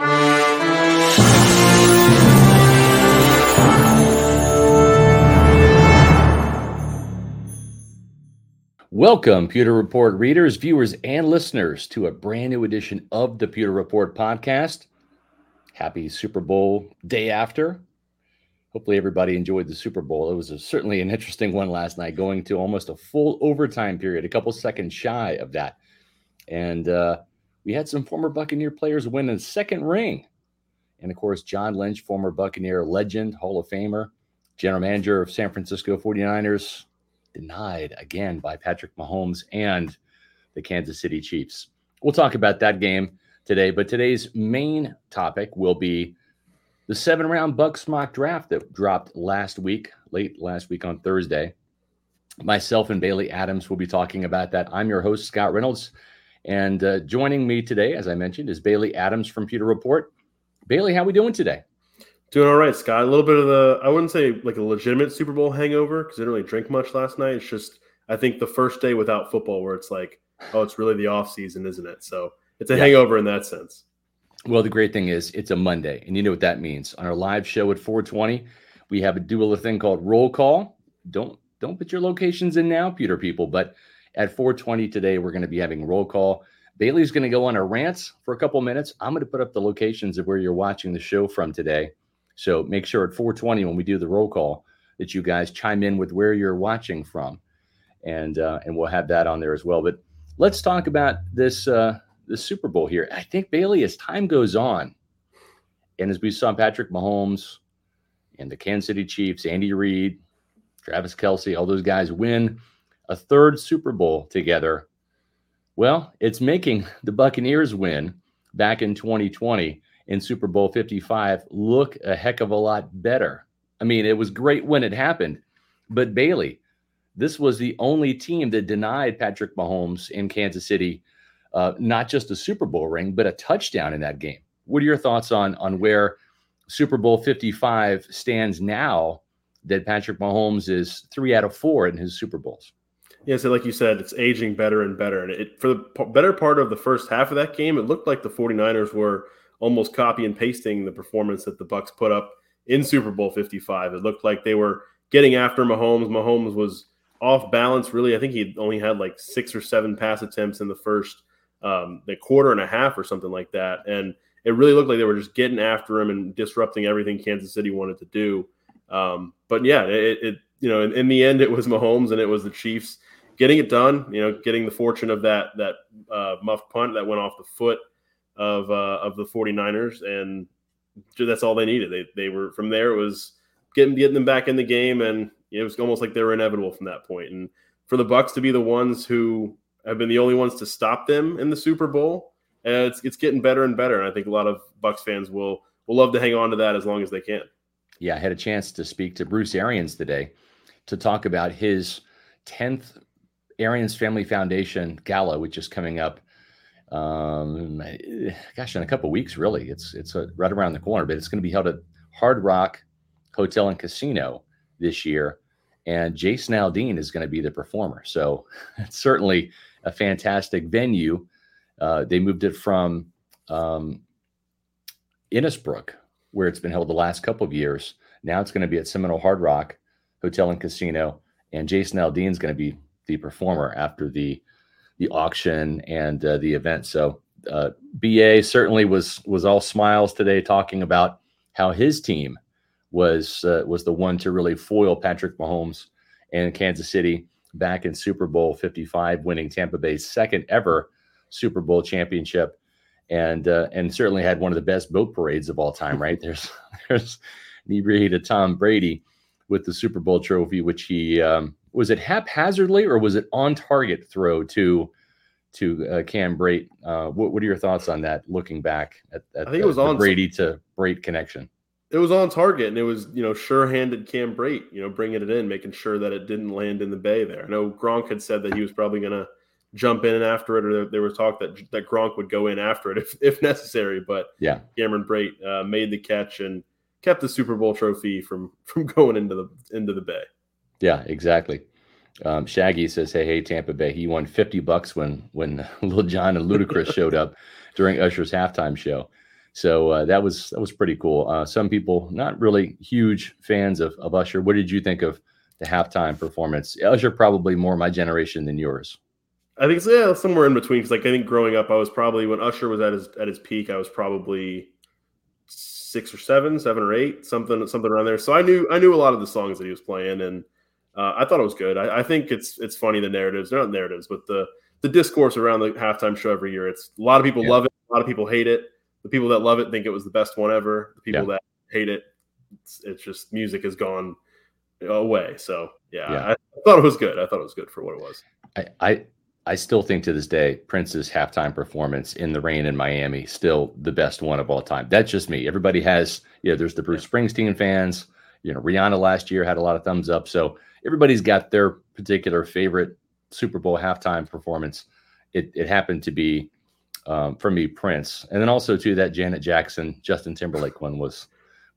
Welcome, Pewter Report readers, viewers, and listeners, to a brand new edition of the Pewter Report podcast. Happy Super Bowl day after. Hopefully, everybody enjoyed the Super Bowl. It was a, certainly an interesting one last night, going to almost a full overtime period, a couple seconds shy of that. And uh, we had some former Buccaneer players win a second ring. And of course, John Lynch, former Buccaneer legend, Hall of Famer, general manager of San Francisco 49ers, denied again by Patrick Mahomes and the Kansas City Chiefs. We'll talk about that game today, but today's main topic will be the seven round Bucs mock draft that dropped last week, late last week on Thursday. Myself and Bailey Adams will be talking about that. I'm your host, Scott Reynolds. And uh, joining me today, as I mentioned, is Bailey Adams from Pewter Report. Bailey, how are we doing today? Doing all right, Scott. A little bit of the, I wouldn't say like a legitimate Super Bowl hangover because I didn't really drink much last night. It's just, I think the first day without football where it's like, oh, it's really the off season, isn't it? So it's a yeah. hangover in that sense. Well, the great thing is it's a Monday, and you know what that means. On our live show at 420, we have a do a thing called roll call. Don't don't put your locations in now, Pewter people, but at 420 today, we're going to be having roll call. Bailey's going to go on a rant for a couple minutes. I'm going to put up the locations of where you're watching the show from today. So make sure at 420 when we do the roll call that you guys chime in with where you're watching from, and uh, and we'll have that on there as well. But let's talk about this uh, Super Bowl here. I think Bailey, as time goes on, and as we saw Patrick Mahomes and the Kansas City Chiefs, Andy Reid, Travis Kelce, all those guys win a third Super Bowl together. Well, it's making the Buccaneers win back in 2020 in Super Bowl 55 look a heck of a lot better. I mean, it was great when it happened, but Bailey, this was the only team that denied Patrick Mahomes in Kansas City uh, not just a Super Bowl ring, but a touchdown in that game. What are your thoughts on on where Super Bowl 55 stands now that Patrick Mahomes is three out of four in his Super Bowls? Yeah, so like you said, it's aging better and better. And it for the p- better part of the first half of that game, it looked like the 49ers were almost copy and pasting the performance that the Bucs put up in Super Bowl 55. It looked like they were getting after Mahomes. Mahomes was off balance, really. I think he only had like six or seven pass attempts in the first um, the quarter and a half or something like that. And it really looked like they were just getting after him and disrupting everything Kansas City wanted to do. Um, but yeah, it, it you know in, in, the end it was Mahomes and it was the Chiefs getting it done. You know, getting the fortune of that that uh, muff punt that went off the foot of uh, of the 49ers, and that's all they needed. They they were from there. It was getting getting them back in the game, and it was almost like they were inevitable from that point. And for the Bucs to be the ones who have been the only ones to stop them in the Super Bowl, uh, it's it's getting better and better. And I think a lot of Bucs fans will will love to hang on to that as long as they can. Yeah, I had a chance to speak to Bruce Arians today to talk about his 10th Arians Family Foundation Gala, which is coming up. Um, gosh, in a couple weeks, really. It's it's a, right around the corner, but it's going to be held at Hard Rock Hotel and Casino this year, and Jason Aldean is going to be the performer. So it's certainly a fantastic venue. Uh, they moved it from um, Innisbrook, where it's been held the last couple of years. Now it's going to be at Seminole Hard Rock Hotel and Casino, and Jason Aldean is going to be the performer after the the auction and uh, the event. So uh, BA certainly was was all smiles today, talking about how his team was uh, was the one to really foil Patrick Mahomes and Kansas City back in Super Bowl 55, winning Tampa Bay's second ever Super Bowl championship, and uh, and certainly had one of the best boat parades of all time. Right there's there's inebriated Tom Brady with the Super Bowl trophy, which he um, was it haphazardly or was it on target throw to to uh, Cam Brate. Uh, what, what are your thoughts on that? Looking back at, at I think the, it was on Brady to Brate connection. It was on target, and it was you know sure-handed Cam Brate, you know bringing it in, making sure that it didn't land in the bay there. I know Gronk had said that he was probably going to jump in after it, or there was talk that that Gronk would go in after it if, if necessary. But yeah, Cameron Brate uh, made the catch and kept the Super Bowl trophy from from going into the into the bay. Yeah, exactly. Um, Shaggy says, "Hey, hey, Tampa Bay, he won fifty bucks when when Lil Jon and Ludacris showed up during Usher's halftime show." So uh, that was that was pretty cool. Uh, some people not really huge fans of, of Usher. What did you think of the halftime performance? Usher probably more my generation than yours. I think so, yeah, somewhere in between. Because like I think growing up, I was probably when Usher was at his at his peak, I was probably six or seven, seven or eight, something something around there. So I knew I knew a lot of the songs that he was playing, and uh, I thought it was good. I, I, think it's it's funny the narratives, not narratives, but the the discourse around the halftime show every year. It's a lot of people yeah. love it, a lot of people hate it. The people that love it think it was the best one ever. The people yeah. that hate it, it's, it's, just music has gone away. So yeah, yeah. I, I, thought it was good. I thought it was good for what it was. I, I I still think to this day Prince's halftime performance in the rain in Miami still the best one of all time. That's just me. Everybody has, you know, there's the Bruce Springsteen fans. You know, Rihanna last year had a lot of thumbs up. So everybody's got their particular favorite Super Bowl halftime performance. It, it happened to be um, for me Prince, and then also too that Janet Jackson Justin Timberlake one was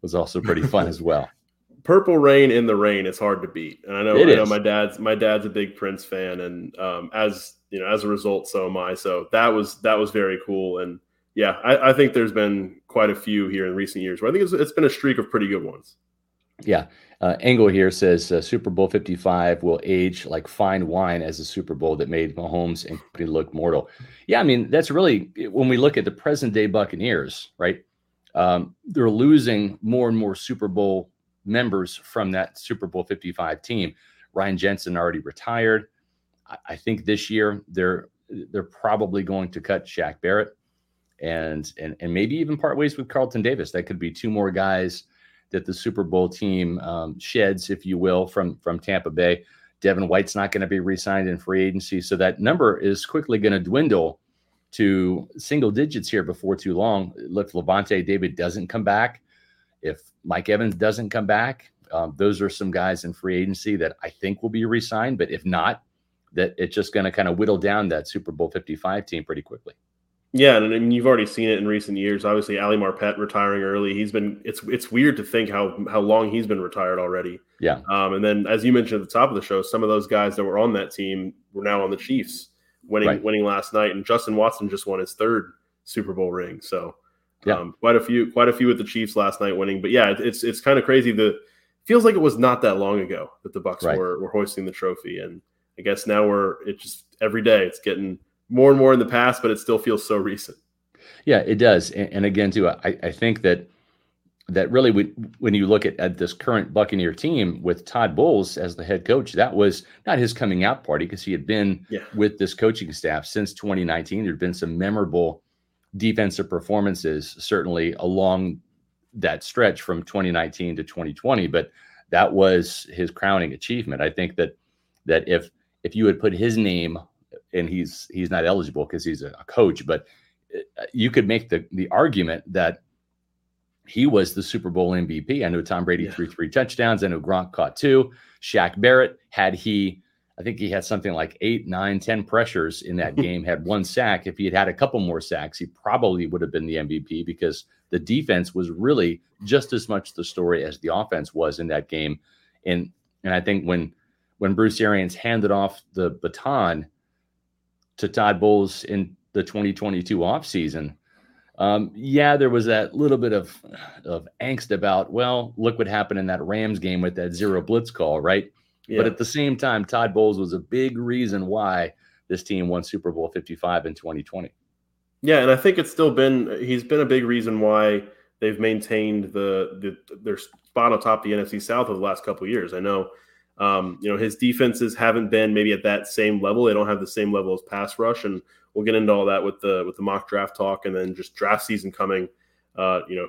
was also pretty fun as well. Purple Rain in the Rain is hard to beat, and I know I know my dad's my dad's a big Prince fan, and um, as you know, as a result, so am I. So that was that was very cool, and yeah, I, I think there's been quite a few here in recent years where I think it's, it's been a streak of pretty good ones. Yeah. Uh, Engel here says uh, Super Bowl 55 will age like fine wine as a Super Bowl that made Mahomes and company look mortal. Yeah, I mean, that's really when we look at the present day Buccaneers, right? Um, they're losing more and more Super Bowl members from that Super Bowl 55 team. Ryan Jensen already retired. I, I think this year they're they're probably going to cut Shaq Barrett and and and maybe even part ways with Carlton Davis. That could be two more guys that the Super Bowl team um, sheds, if you will, from from Tampa Bay. Devin White's not going to be re-signed in free agency, so that number is quickly going to dwindle to single digits here before too long. If Lavonte David doesn't come back, if Mike Evans doesn't come back, um, those are some guys in free agency that I think will be re-signed. But if not, that it's just going to kind of whittle down that Super Bowl 55 team pretty quickly. Yeah, and I mean you've already seen it in recent years. Obviously, Ali Marpet retiring early. He's been it's it's weird to think how how long he's been retired already. Yeah. Um, and then as you mentioned at the top of the show, some of those guys that were on that team were now on the Chiefs, winning right. winning last night. And Justin Watson just won his third Super Bowl ring. So yeah. Um, quite a few quite a few with the Chiefs last night winning. But yeah, it's it's kind of crazy. The feels like it was not that long ago that the Bucs right. were were hoisting the trophy, and I guess now we're it just every day it's getting more and more in the past, but it still feels so recent. Yeah, it does. And, and again, too, I, I think that that really when, when you look at, at this current Buccaneer team with Todd Bowles as the head coach, that was not his coming out party because he had been yeah. with this coaching staff since 2019. There'd been some memorable defensive performances, certainly along that stretch from 2019 to 2020, but that was his crowning achievement. I think that that if if you had put his name and he's he's not eligible because he's a, coach. But uh, you could make the the argument that he was the Super Bowl MVP. I know Tom Brady yeah. threw three touchdowns. I know Gronk caught two. Shaq Barrett had he, I think he had something like eight, nine, ten pressures in that game. Had one sack. If he had had a couple more sacks, he probably would have been the MVP because the defense was really just as much the story as the offense was in that game. And and I think when when Bruce Arians handed off the baton to Todd Bowles in the 2022 offseason, um, yeah, there was that little bit of of angst about, well, look what happened in that Rams game with that zero blitz call, right? Yeah. But at the same time, Todd Bowles was a big reason why this team won Super Bowl 55 in 2020. Yeah, and I think it's still been he's been a big reason why they've maintained the, the their spot on top of the NFC South over the last couple of years. I know um, you know his defenses haven't been maybe at that same level. They don't have the same level as pass rush, and we'll get into all that with the with the mock draft talk, and then just draft season coming. Uh, you know,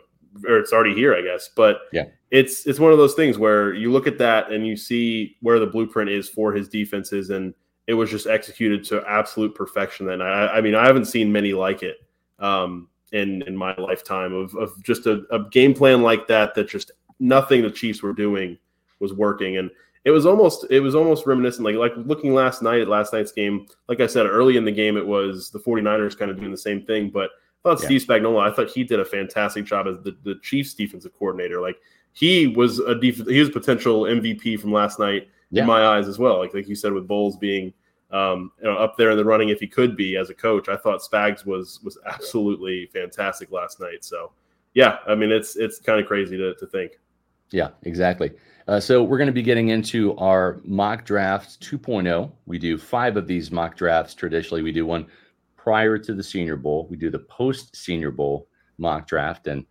or it's already here, I guess. But yeah, it's it's one of those things where you look at that and you see where the blueprint is for his defenses, and it was just executed to absolute perfection. Then I, I mean, I haven't seen many like it um, in in my lifetime of of just a, a game plan like that. That just nothing the Chiefs were doing was working, and it was almost it was almost reminiscent like like looking last night at last night's game like i said early in the game it was the 49ers kind of doing the same thing but i thought yeah. steve spagnuolo i thought he did a fantastic job as the, the chiefs defensive coordinator. Like he was a def- he was potential mvp from last night yeah. in my eyes as well. Like like you said with Bowles being um, you know, up there in the running if he could be as a coach i thought spags was was absolutely fantastic last night. So yeah i mean it's it's kind of crazy to, to think. Yeah exactly uh, so we're going to be getting into our mock drafts 2.0. We do five of these mock drafts. Traditionally, we do one prior to the Senior Bowl. We do the post Senior Bowl mock draft, and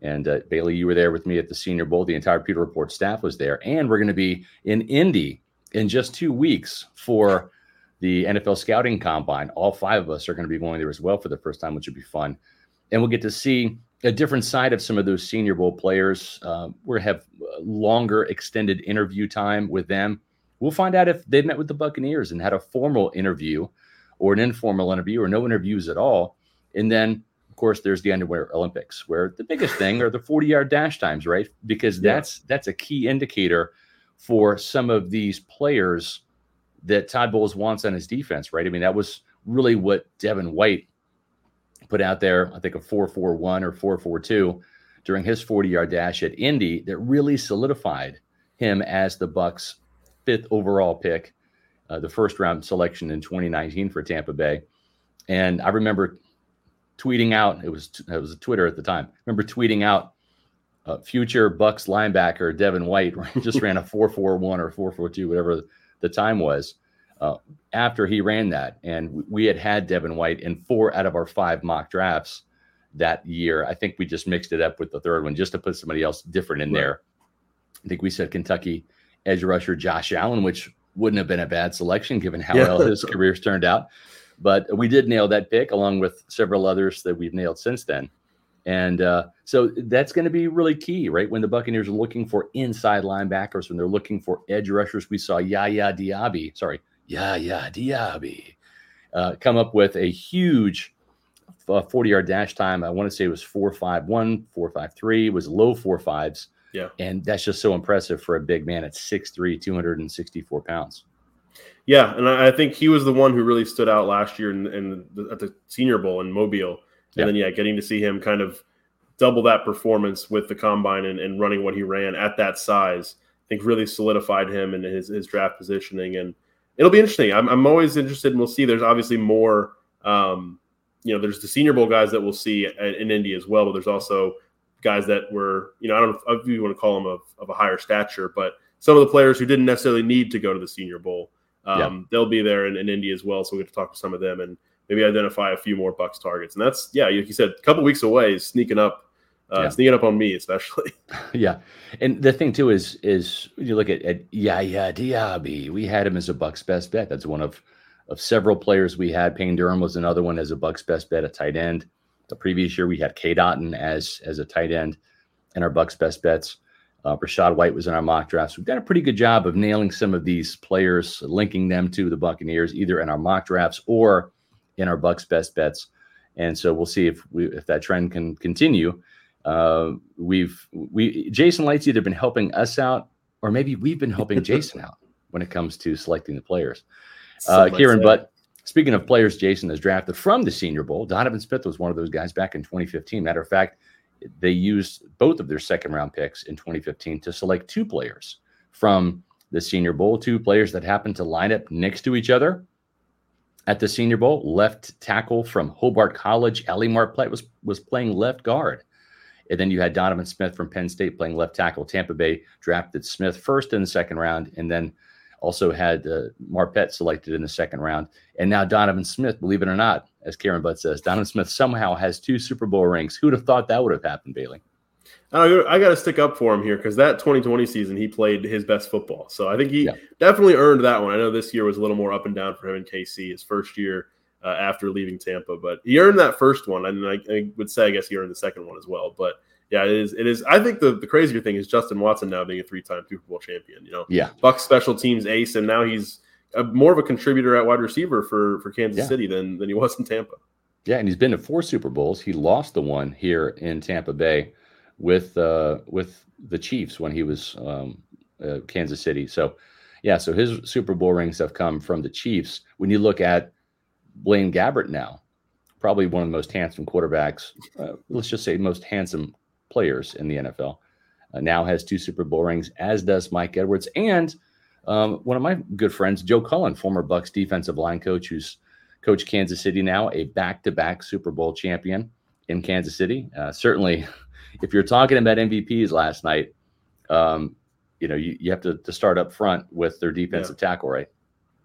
and uh, Bailey, you were there with me at the Senior Bowl. The entire Pewter Report staff was there, and we're going to be in Indy in just two weeks for the NFL Scouting Combine. All five of us are going to be going there as well for the first time, which would be fun, and we'll get to see a different side of some of those Senior Bowl players. Uh, we have longer extended interview time with them. We'll find out if they met with the Buccaneers and had a formal interview or an informal interview or no interviews at all. And then, of course, there's the underwear Olympics, where the biggest thing are the 40 yard dash times, right? Because that's yeah. that's a key indicator for some of these players that Todd Bowles wants on his defense, right? I mean, that was really what Devin White put out there, I think a 441 or 442 during his 40 yard dash at Indy that really solidified him as the Bucs' fifth overall pick, uh, the first round selection in 2019 for Tampa Bay. And I remember tweeting out, it was, it was Twitter at the time, I remember tweeting out uh, future Bucs linebacker Devin White just ran a 441 or 442, whatever the time was uh, after he ran that. And we had had Devin White in four out of our five mock drafts that year. I think we just mixed it up with the third one just to put somebody else different in right. there. I think we said Kentucky edge rusher Josh Allen, which wouldn't have been a bad selection given how yeah. well his career's turned out. But we did nail that pick along with several others that we've nailed since then. And uh, so that's going to be really key, right? When the Buccaneers are looking for inside linebackers, when they're looking for edge rushers, we saw Yaya Diaby, sorry, Yaya Diaby, uh, come up with a huge uh, 40 yard dash time. I want to say it was 451, 453, was low four fives. Yeah. And that's just so impressive for a big man at 6'3, 264 pounds. Yeah. And I think he was the one who really stood out last year in, in the, at the Senior Bowl in Mobile. And yeah. then, yeah, getting to see him kind of double that performance with the combine and, and running what he ran at that size, I think really solidified him in his, his draft positioning. And, it'll be interesting. I'm, I'm always interested, and we'll see. There's obviously more. Um, you know, there's the Senior Bowl guys that we'll see in Indy as well, but there's also guys that were, you know, I don't know if you want to call them of, of a higher stature, but some of the players who didn't necessarily need to go to the Senior Bowl, um, yeah. they'll be there in, in Indy as well. So we get to talk to some of them and maybe identify a few more Bucs targets. And that's yeah, like you said, a couple weeks away, sneaking up uh, yeah. sneaking up on me, especially. yeah, and the thing too is is you look at, at Yaya Diaby. We had him as a Bucs best bet. That's one of of several players we had. Payne Durham was another one as a Bucs best bet at tight end. The previous year we had Cade Otton as as a tight end in our Bucs best bets. Uh, Rachaad White was in our mock drafts. We've done a pretty good job of nailing some of these players, linking them to the Buccaneers, either in our mock drafts or in our Bucs best bets. And so we'll see if we if that trend can continue uh, we've we Jason Licht's either been helping us out or maybe we've been helping Jason out when it comes to selecting the players. Uh, Kieran, but speaking of players, Jason has drafted from the Senior Bowl. Donovan Smith was one of those guys back in 2015. Matter of fact, they used both of their second round picks in 2015 to select two players from the Senior Bowl, two players that happened to line up next to each other at the Senior Bowl. Left tackle from Hobart College, Ali Marpet was was playing left guard. And then you had Donovan Smith from Penn State playing left tackle. Tampa Bay drafted Smith first in the second round. And then Also had uh, Marpet selected in the second round, and now Donovan Smith. Believe it or not, as Kieran Butt says, Donovan Smith somehow has two Super Bowl rings. Who'd have thought that would have happened, Bailey? I got to stick up for him here because that 2020 season he played his best football. So I think he yeah. definitely earned that one. I know this year was a little more up and down for him in KC, his first year uh, after leaving Tampa, but he earned that first one, and I, I, would say I guess he earned the second one as well. But yeah, it is. It is. I think the, the crazier thing is Justin Watson now being a three time Super Bowl champion. You know, yeah, Buc special teams ace, and now he's a, more of a contributor at wide receiver for for Kansas yeah. City than than he was in Tampa. Yeah, and he's been to four Super Bowls. He lost the one here in Tampa Bay with uh, with the Chiefs when he was um, uh, Kansas City. So, yeah, so his Super Bowl rings have come from the Chiefs. When you look at Blaine Gabbert now, probably one of the most handsome quarterbacks, uh, let's just say most handsome players in the NFL, uh, now has two Super Bowl rings, as does Mike Edwards and um, one of my good friends, Joe Cullen, former Bucks defensive line coach, who's coached Kansas City now, a back-to-back Super Bowl champion in Kansas City. Uh, certainly if you're talking about MVPs last night, um, you know, you, you have to, to start up front with their defensive yeah. tackle, right?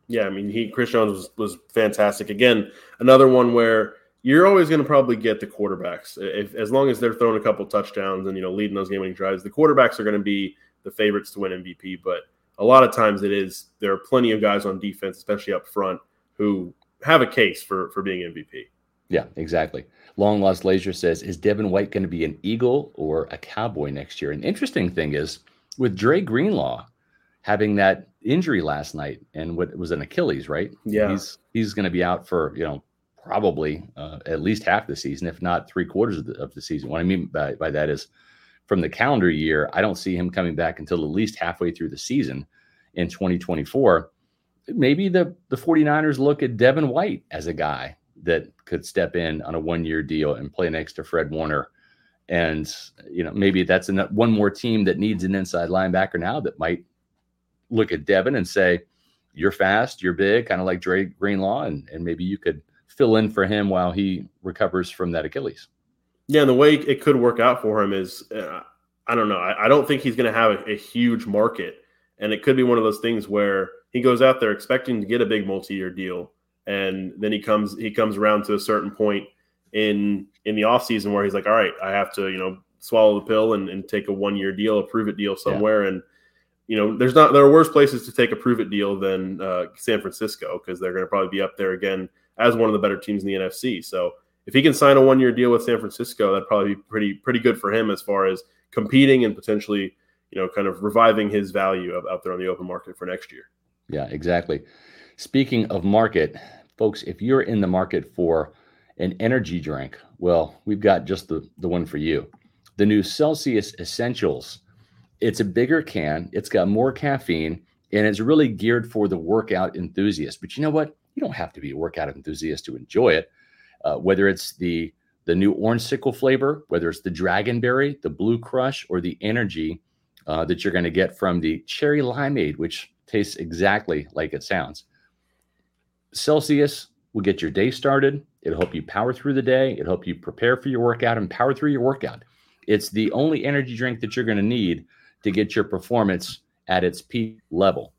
Yeah, I mean, he Chris Jones was, was fantastic. Again, another one where you're always going to probably get the quarterbacks. If as long as they're throwing a couple touchdowns and you know leading those game-winning drives, the quarterbacks are going to be the favorites to win MVP. But a lot of times it is there are plenty of guys on defense, especially up front, who have a case for for being MVP. Yeah, exactly. Long Lost Laser says, Is Devin White going to be an Eagle or a Cowboy next year? An interesting thing is with Dre Greenlaw having that injury last night and what was an Achilles, right? Yeah. He's he's going to be out for, you know, probably uh, at least half the season, if not three quarters of the, of the season. What I mean by, by that is from the calendar year, I don't see him coming back until at least halfway through the season in 2024. Maybe the, the 49ers look at Devin White as a guy that could step in on a one year deal and play next to Fred Warner. And, you know, maybe that's an, one more team that needs an inside linebacker now that might look at Devin and say, you're fast, you're big, kind of like Dre Greenlaw, and, and maybe you could fill in for him while he recovers from that Achilles. Yeah, and the way it could work out for him is, uh, I don't know. I, I, don't think he's going to have a, a, huge market, and it could be one of those things where he goes out there expecting to get a big multi-year deal, and then he comes he comes around to a certain point in in the offseason where he's like all right i have to you know swallow the pill and, and take a one year deal a prove it deal somewhere yeah. and you know there's not there are worse places to take a prove it deal than uh, san francisco because they're going to probably be up there again as one of the better teams in the nfc so if he can sign a one year deal with san francisco that'd probably be pretty pretty good for him as far as competing and potentially you know kind of reviving his value out there on the open market for next year yeah exactly Speaking of market, folks, if you're in the market for an energy drink, well, we've got just the, the one for you. The new Celsius Essentials. It's a bigger can, it's got more caffeine, and it's really geared for the workout enthusiast. But you know what? You don't have to be a workout enthusiast to enjoy it. Uh, whether it's the the new orange sickle flavor, whether it's the dragonberry, the blue crush, or the energy uh, that you're going to get from the cherry limeade, which tastes exactly like it sounds. Celsius will get your day started. It'll help you power through the day. It'll help you prepare for your workout and power through your workout. It's the only energy drink that you're going to need to get your performance at its peak level.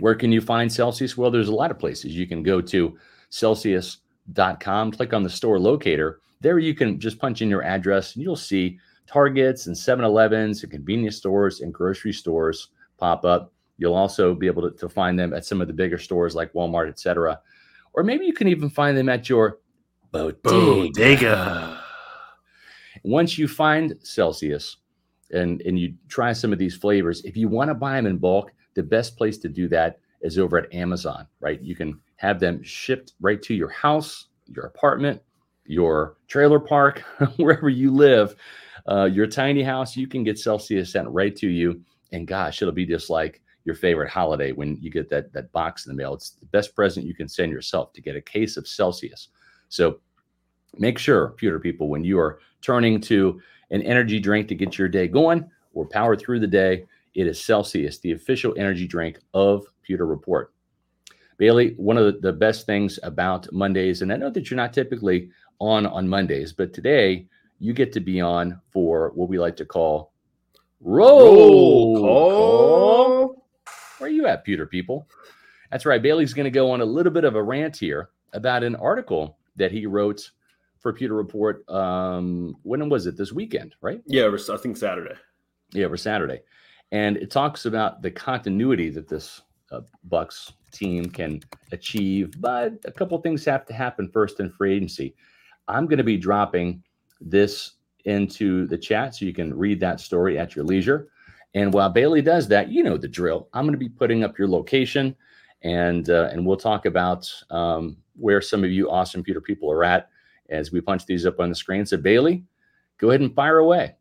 Where can you find Celsius? Well, there's a lot of places. You can go to celsius.com, click on the store locator. There you can just punch in your address and you'll see Targets and 7 Elevens and convenience stores and grocery stores pop up. You'll also be able to, to find them at some of the bigger stores like Walmart, etc. Or maybe you can even find them at your bodega. bodega. Once you find Celsius and, and you try some of these flavors, if you want to buy them in bulk, the best place to do that is over at Amazon, right? You can have them shipped right to your house, your apartment, your trailer park, wherever you live, uh, your tiny house. You can get Celsius sent right to you. And gosh, it'll be just like your favorite holiday when you get that that box in the mail. It's the best present you can send yourself to get a case of Celsius. So make sure, pewter people, when you are turning to an energy drink to get your day going or power through the day, it is Celsius, the official energy drink of Pewter Report. Bailey, one of the best things about Mondays, and I know that you're not typically on on Mondays, but today you get to be on for what we like to call roll, roll call. Where are you at, Pewter people? That's right. Bailey's going to go on a little bit of a rant here about an article that he wrote for Pewter Report. Um, when was it? This weekend, right? Yeah, I think Saturday. Yeah, for Saturday, and it talks about the continuity that this uh, Bucs team can achieve, but a couple things have to happen first in free agency. I'm going to be dropping this into the chat so you can read that story at your leisure. And while Bailey does that, you know the drill. I'm going to be putting up your location, and uh, and we'll talk about um, where some of you awesome Pewter people are at as we punch these up on the screen. So Bailey, go ahead and fire away.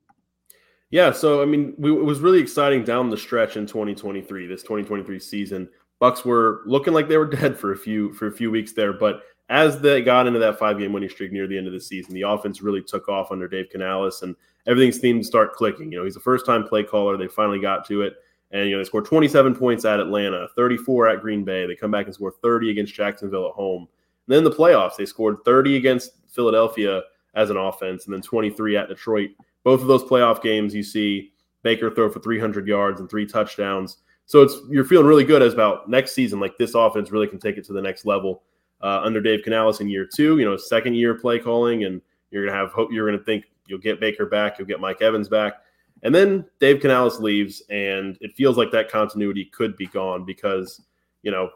Yeah, so I mean, we, it was really exciting down the stretch in 2023. This 2023 season, Bucs were looking like they were dead for a few for a few weeks there, but as they got into that five game winning streak near the end of the season, the offense really took off under Dave Canales, and everything seemed to start clicking. You know, he's a first time play caller. They finally got to it, and you know they scored 27 points at Atlanta, 34 at Green Bay. They come back and score 30 against Jacksonville at home. And then the playoffs, they scored 30 against Philadelphia as an offense, and then 23 at Detroit both of those playoff games, you see Baker throw for 300 yards and three touchdowns. So it's you're feeling really good as about next season. Like this offense really can take it to the next level uh, under Dave Canales in year two. You know, second year play calling, and you're gonna have hope. You're gonna think you'll get Baker back, you'll get Mike Evans back, and then Dave Canales leaves, and it feels like that continuity could be gone because you know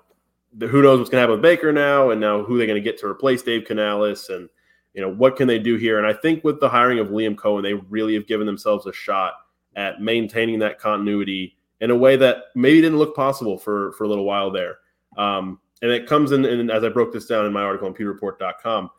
who knows what's gonna happen with Baker now, and now who they're gonna get to replace Dave Canales, and you know, what can they do here? And I think with the hiring of Liam Coen, they really have given themselves a shot at maintaining that continuity in a way that maybe didn't look possible for for a little while there. Um, and it comes in, and as I broke this down in my article on pewterreport.com,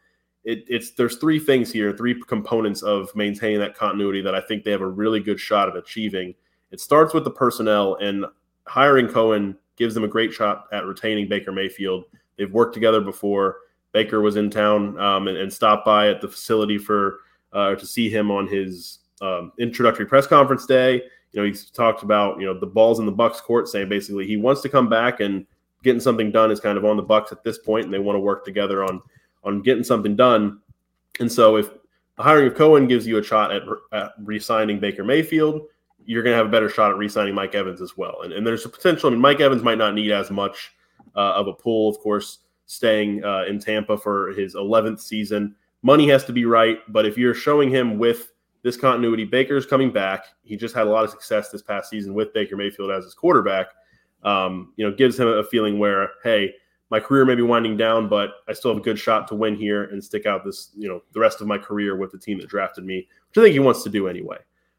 it, it's there's three things here, three components of maintaining that continuity that I think they have a really good shot at achieving. It starts with the personnel, and hiring Coen gives them a great shot at retaining Baker Mayfield. They've worked together before. Baker was in town um, and, and, stopped by at the facility for uh, to see him on his um, introductory press conference day. You know, he's talked about you know the balls in the Bucs court, saying basically he wants to come back and getting something done is kind of on the Bucs at this point, and they want to work together on on getting something done. And so, if the hiring of Coen gives you a shot at, at re-signing Baker Mayfield, you're going to have a better shot at re-signing Mike Evans as well. And, and there's a potential. I mean, Mike Evans might not need as much uh, of a pull, of course staying uh, in Tampa for his 11th season. Money has to be right, but if you're showing him with this continuity, Baker's coming back. He just had a lot of success this past season with Baker Mayfield as his quarterback. Um, you know, gives him a feeling where, hey, my career may be winding down, but I still have a good shot to win here and stick out this, you know, the rest of my career with the team that drafted me, which I think he wants to do anyway.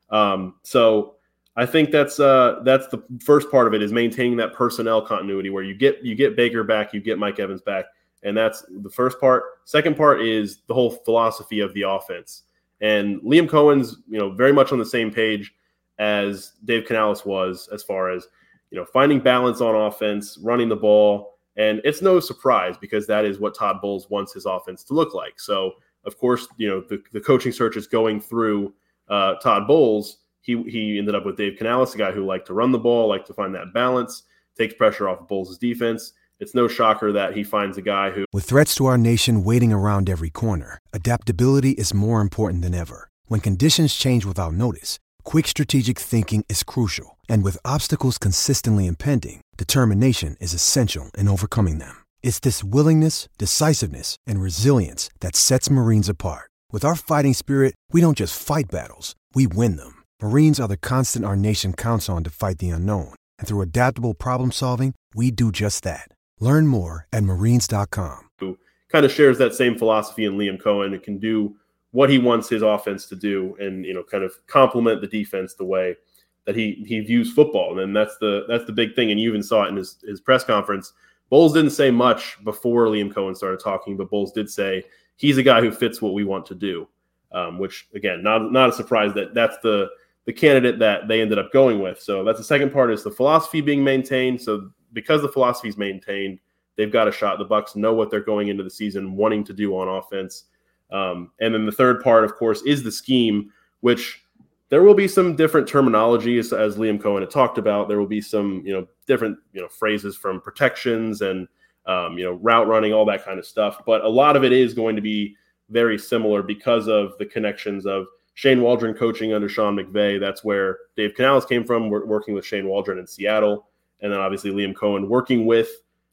Um, so I think that's uh, that's the first part of it is maintaining that personnel continuity where you get you get Baker back, you get Mike Evans back, and that's the first part. Second part is the whole philosophy of the offense. And Liam Coen's you know very much on the same page as Dave Canales was as far as you know finding balance on offense, running the ball, and it's no surprise because that is what Todd Bowles wants his offense to look like. So of course you know the, the coaching search is going through uh, Todd Bowles he he ended up with Dave Canales, a guy who liked to run the ball, liked to find that balance, takes pressure off of Bowles' defense. It's no shocker that he finds a guy who. With threats to our nation waiting around every corner, adaptability is more important than ever. When conditions change without notice, quick strategic thinking is crucial. And with obstacles consistently impending, determination is essential in overcoming them. It's this willingness, decisiveness, and resilience that sets Marines apart. With our fighting spirit, we don't just fight battles, we win them. Marines are the constant our nation counts on to fight the unknown. And through adaptable problem solving, we do just that. Learn more at marines.com. Who kind of shares that same philosophy in Liam Coen and can do what he wants his offense to do and you know kind of complement the defense the way that he he views football. And that's the that's the big thing. And you even saw it in his, his press conference. Bowles didn't say much before Liam Coen started talking, but Bowles did say he's a guy who fits what we want to do. Um, which again, not not a surprise that that's the the candidate that they ended up going with. So that's the second part is the philosophy being maintained. So because the philosophy is maintained, they've got a shot. The Bucs know what they're going into the season wanting to do on offense. Um, and then the third part, of course, is the scheme, which there will be some different terminology as, as Liam Coen had talked about. There will be some, you know, different, you know, phrases from protections and, um, you know, route running, all that kind of stuff. But a lot of it is going to be very similar because of the connections of – Shane Waldron coaching under Sean McVay. That's where Dave Canales came from, working with Shane Waldron in Seattle. and then obviously Liam Coen working with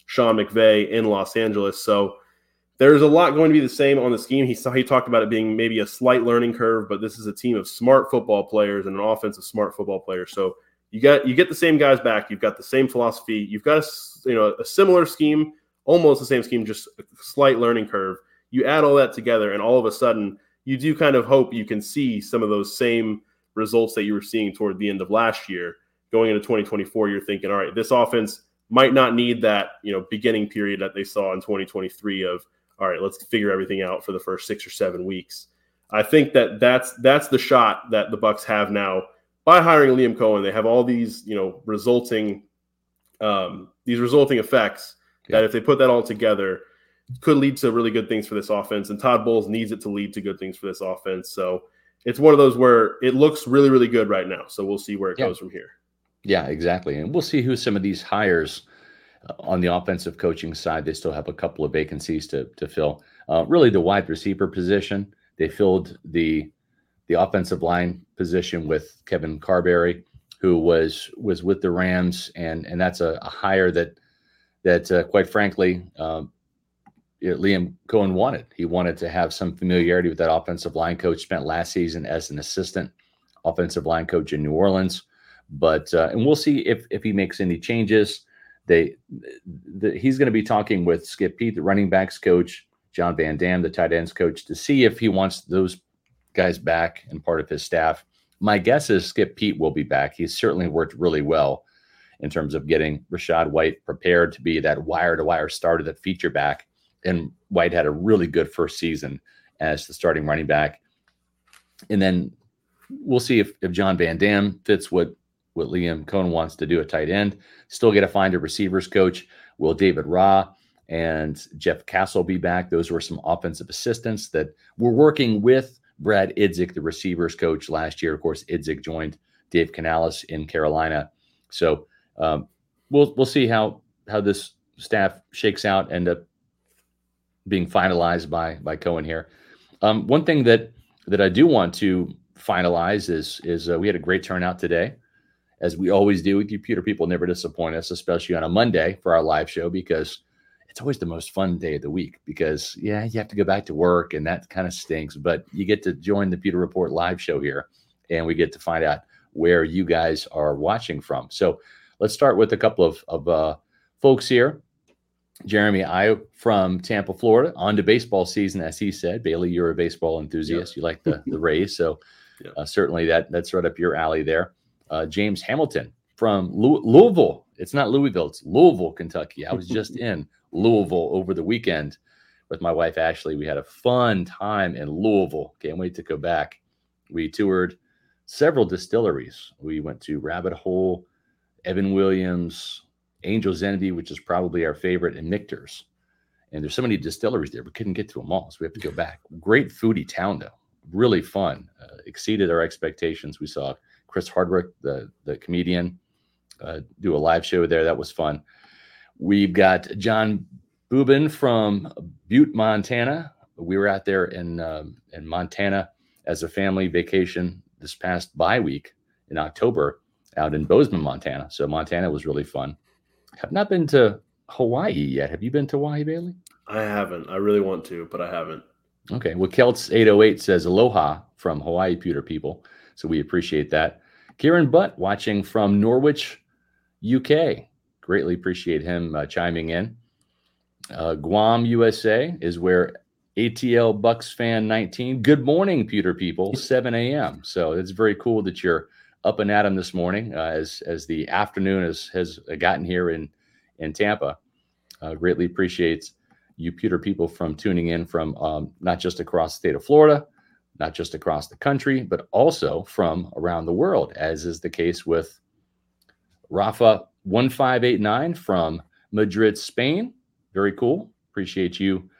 Sean McVay in Los Angeles. So there's a lot going to be the same on the scheme. He saw he talked about it being maybe a slight learning curve, but this is a team of smart football players and an offense of smart football players. So you got you get the same guys back. You've got the same philosophy. You've got a you know a similar scheme, almost the same scheme, just a slight learning curve. You add all that together, and all of a sudden, you do kind of hope you can see some of those same results that you were seeing toward the end of last year. Going into 2024, you're thinking, all right, this offense might not need that you know beginning period that they saw in 2023 of all right, let's figure everything out for the first six or seven weeks. I think that that's that's the shot that the Bucs have now by hiring Liam Coen they have all these, you know, resulting um, these resulting effects yeah. that if they put that all together, could lead to really good things for this offense. And Todd Bowles needs it to lead to good things for this offense. So it's one of those where it looks really, really good right now. So we'll see where it yeah. goes from here. Yeah, exactly. And we'll see who some of these hires uh, on the offensive coaching side. They still have a couple of vacancies to to fill. Uh, really, the wide receiver position. They filled the the offensive line position with Kevin Carberry, who was was with the Rams, and and that's a, a hire that that uh, quite frankly um, Liam Coen wanted. He wanted to have some familiarity with that offensive line coach. Spent last season as an assistant offensive line coach in New Orleans, but uh, and we'll see if if he makes any changes. They the, he's going to be talking with Skip Peete, the running backs coach, John Van Dam, the tight ends coach, to see if he wants those guys back and part of his staff. My guess is Skip Peete will be back. He's certainly worked really well in terms of getting Rachaad White prepared to be that wire to wire starter, that feature back. And White had a really good first season as the starting running back. And then we'll see if, if John Van Dam fits what what Liam Coen wants to do at tight end. Still get to find a receivers coach. Will David Raih and Jeff Castle be back? Those were some offensive assistants that were working with Brad Idzik, the receivers coach last year. Of course, Idzik joined Dave Canales in Carolina. So um, we'll we'll see how how this staff shakes out. End up being finalized by by Coen here. Um, one thing that that I do want to finalize is is uh, we had a great turnout today, as we always do with you, Pewter people never disappoint us, especially on a Monday for our live show because it's always the most fun day of the week because yeah, you have to go back to work and that kind of stinks, but you get to join the Pewter Report live show here and we get to find out where you guys are watching from. So let's start with a couple of, of uh, folks here. Jeremy I from Tampa, Florida, on to baseball season, as he said. Bailey, you're a baseball enthusiast. You like the, the Rays, so uh, certainly that that's right up your alley there. Uh, James Hamilton from Louisville. It's not Louisville, it's Louisville, Kentucky. I was just in Louisville over the weekend with my wife Ashley. We had a fun time in Louisville. Can't wait to go back. We toured several distilleries. We went to Rabbit Hole, Evan Williams, Angel's Envy, which is probably our favorite, and Michter's. And there's so many distilleries there, we couldn't get to them all, so we have to go back. Great foodie town, though. Really fun. Uh, exceeded our expectations. We saw Chris Hardwick, the the comedian, uh, do a live show there. That was fun. We've got John Bubin from Butte, Montana. We were out there in um, in Montana as a family vacation this past bye week in October out in Bozeman, Montana. So Montana was really fun. Have not been to Hawaii yet. Have you been to Hawaii, Bailey? I haven't. I really want to, but I haven't. Okay. Well, Celts 808 says aloha from Hawaii Pewter people. So we appreciate that. Kieran Butt watching from Norwich, UK greatly appreciate him uh, chiming in. Uh, Guam, USA is where ATL Bucks fan 19. Good morning, Pewter people, 7 a.m. So it's very cool that you're up and at at 'em this morning uh, as as the afternoon has has gotten here in in Tampa. Uh, greatly appreciates you Pewter people from tuning in from um, not just across the state of Florida, not just across the country, but also from around the world, as is the case with Rafa 1589 from Madrid, Spain. Very cool. Appreciate you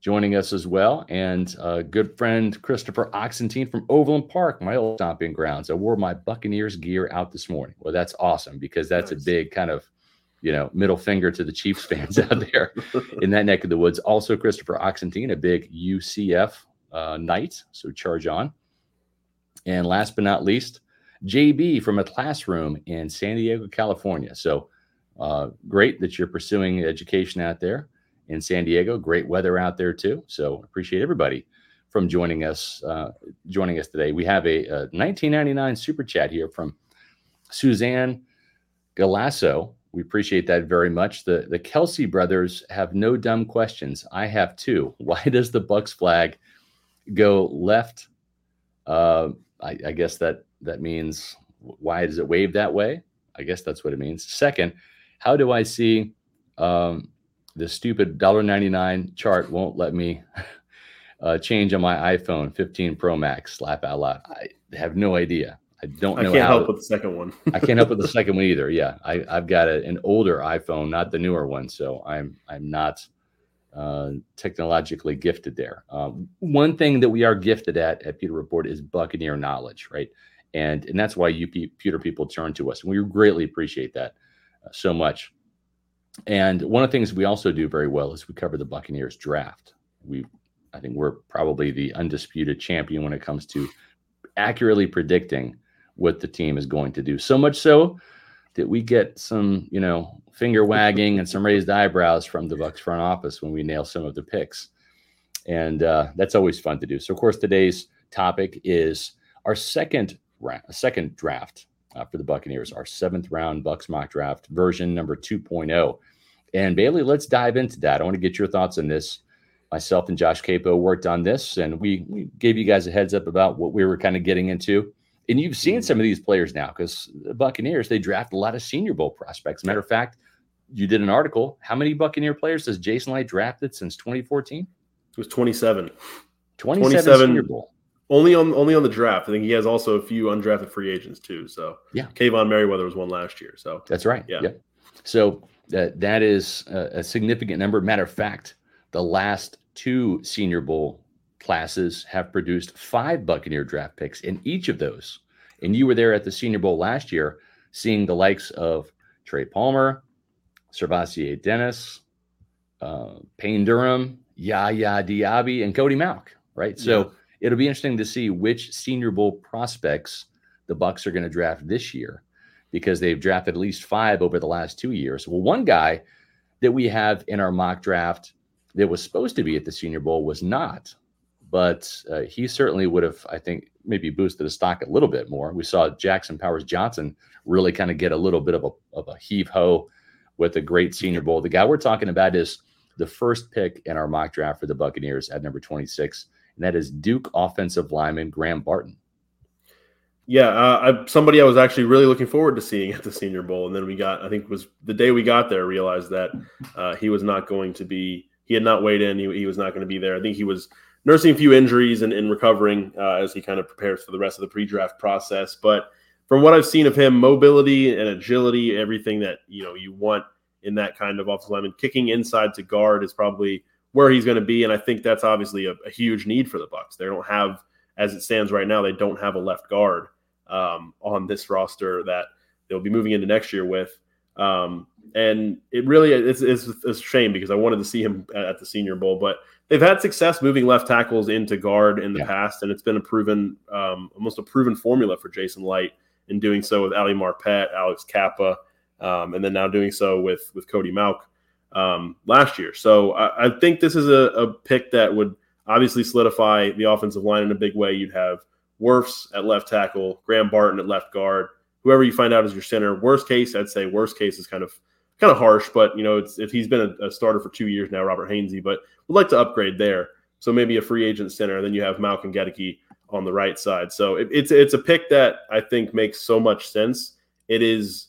joining us as well. And uh, good friend Christopher Oxentine from Overland Park, my old stomping grounds. I wore my Buccaneers gear out this morning. Well, that's awesome because that's nice. a big kind of, you know, middle finger to the Chiefs fans out there in that neck of the woods. Also, Christopher Oxentine, a big UCF uh, knight. So charge on. And last but not least, JB from a classroom in San Diego, California. So uh, great that you're pursuing education out there in San Diego. Great weather out there too. So appreciate everybody from joining us uh, joining us today. We have a, a 1999 super chat here from Suzanne Galasso. We appreciate that very much. The the Kelce brothers have no dumb questions. I have two. Why does the Bucs flag go left? Uh, I, I guess that that means why does it wave that way? I guess that's what it means. Second, how do I see um, the stupid $1.99 chart won't let me uh, change on my iPhone 15 Pro Max? Slap out loud. I have no idea. I don't know. I can't help with the second one. I can't help with the second one either. Yeah, I, have got a, an older iPhone, not the newer one, so I'm I'm not uh, technologically gifted there. Um, one thing that we are gifted at at Pewter Report is Buccaneer knowledge, right? And and that's why you Pewter people turn to us, and we greatly appreciate that uh, so much. And one of the things we also do very well is we cover the Buccaneers draft. We, I think, we're probably the undisputed champion when it comes to accurately predicting what the team is going to do. So much so that we get some, you know, finger wagging and some raised eyebrows from the Bucs front office when we nail some of the picks, and uh, that's always fun to do. So, of course, today's topic is our second ra- second draft uh, for the Buccaneers, our seventh round Bucs mock draft version number 2.0. And Bailey, let's dive into that. I want to get your thoughts on this. Myself and Josh Queipo worked on this, and we, we gave you guys a heads up about what we were kind of getting into. And you've seen some of these players now because the Buccaneers, they draft a lot of Senior Bowl prospects. Matter of fact, you did an article. How many Buccaneer players has Jason Licht drafted since 2014? It was 27. 27, 27 Senior Bowl. Only on only on the draft. I think he has also a few undrafted free agents too. So yeah, Kaevon Merriweather was one last year. So that's right. Yeah. yeah. So that that is a, a significant number. Matter of fact, the last two Senior Bowl classes have produced five Buccaneer draft picks in each of those. And you were there at the Senior Bowl last year, seeing the likes of Trey Palmer, SirVocea Dennis, uh, Payne Durham, Yaya Diaby, and Cody Mauch. Right. So yeah. it'll be interesting to see which Senior Bowl prospects the Bucs are going to draft this year because they've drafted at least five over the last two years. Well, one guy that we have in our mock draft that was supposed to be at the Senior Bowl was not, but uh, he certainly would have, I think, maybe boosted the stock a little bit more. We saw Jackson Powers Johnson really kind of get a little bit of a, of a heave ho with a great Senior Bowl. The guy we're talking about is the first pick in our mock draft for the Buccaneers at number 26, and that is Duke offensive lineman Graham Barton. Yeah, uh, I, somebody I was actually really looking forward to seeing at the Senior Bowl, and then we got, I think was the day we got there, realized that uh, he was not going to be, he had not weighed in, he, he, was not going to be there. I think he was nursing a few injuries and, and recovering uh, as he kind of prepares for the rest of the pre-draft process. But from what I've seen of him, mobility and agility, everything that you know you want in that kind of offensive lineman, kicking inside to guard is probably where he's going to be, and I think that's obviously a, a huge need for the Bucs. They don't have, as it stands right now, they don't have a left guard um, on this roster that they'll be moving into next year with. Um, and it really is, it's, it's, a shame because I wanted to see him at the Senior Bowl, but they've had success moving left tackles into guard in the yeah. past, and it's been a proven, um, almost a proven formula for Jason Licht in doing so with Ali Marpet, Alex Cappa, um, and then now doing so with with Cody Mauch um, last year. So I, I think this is a, a, pick that would obviously solidify the offensive line in a big way. You'd have Wirfs at left tackle, Graham Barton at left guard, whoever you find out is your center. Worst case, I'd say worst case is kind of kind of harsh, but you know, it's if he's been a, a starter for two years now, Robert Hainsey, but would like to upgrade there. So maybe a free agent center. Then you have Malcolm Goedeke on the right side. So it, it's it's a pick that I think makes so much sense. It is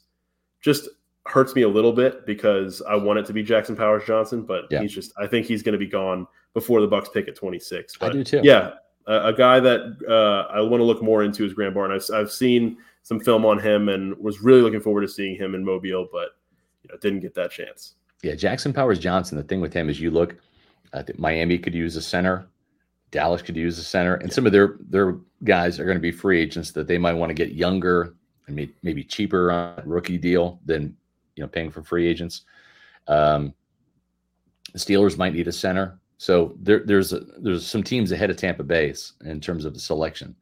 just hurts me a little bit because I want it to be Jackson Powers Johnson, but yeah. he's just I think he's going to be gone before the Bucs pick at 26. But I do too. Yeah, a, a guy that uh, I want to look more into is Graham Barton. I've, I've seen some film on him and was really looking forward to seeing him in Mobile, but you know, didn't get that chance. Yeah, Jackson Powers Johnson. The thing with him is you look, Miami could use a center, Dallas could use a center, and yeah. some of their their guys are going to be free agents that they might want to get younger and maybe, maybe cheaper on a rookie deal than you know paying for free agents. Um, the Steelers might need a center. So there, there's a, there's some teams ahead of Tampa Bay in terms of the selection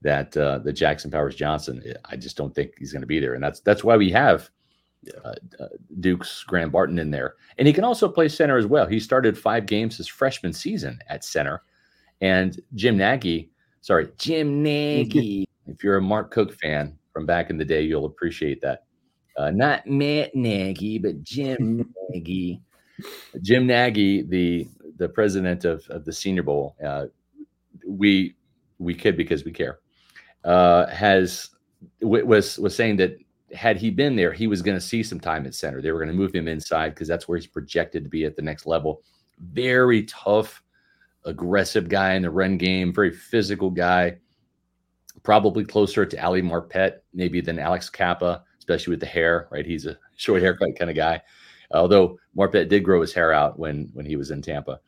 that uh, the Jackson Powers Johnson. I just don't think he's going to be there, and that's that's why we have yeah. uh, uh, Duke's Graham Barton in there, and he can also play center as well. He started five games his freshman season at center, and Jim Nagy, sorry, Jim Nagy. if you're a Mark Cook fan from back in the day, you'll appreciate that. Uh, not Matt Nagy, but Jim Nagy. Jim Nagy, the the president of, of the Senior Bowl, uh, we we kid because we care, uh, has was was saying that had he been there, he was going to see some time at center. They were going to move him inside because that's where he's projected to be at the next level. Very tough, aggressive guy in the run game, very physical guy. Probably closer to Ali Marpet, maybe than Alex Cappa, especially with the hair. Right, he's a short haircut kind of guy. Although Marpet did grow his hair out when when he was in Tampa,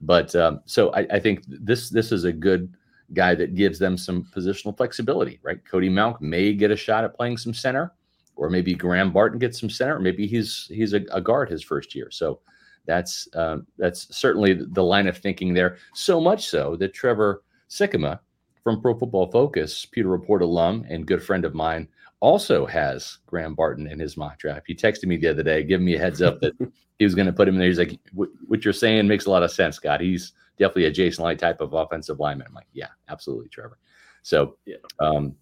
but um, so I, I think this this is a good guy that gives them some positional flexibility, right? Cody Mauch may get a shot at playing some center, or maybe Graham Barton gets some center, or maybe he's he's a, a guard his first year. So that's uh, that's certainly the line of thinking there. So much so that Trevor Sikkema from Pro Football Focus, Pewter Report alum and good friend of mine, also has Graham Barton in his mock draft. He texted me the other day, giving me a heads up that he was going to put him in there. He's like, "What you're saying makes a lot of sense, Scott. He's definitely a Jason Licht type of offensive lineman. I'm like, yeah, absolutely, Trevor. So, yeah. um,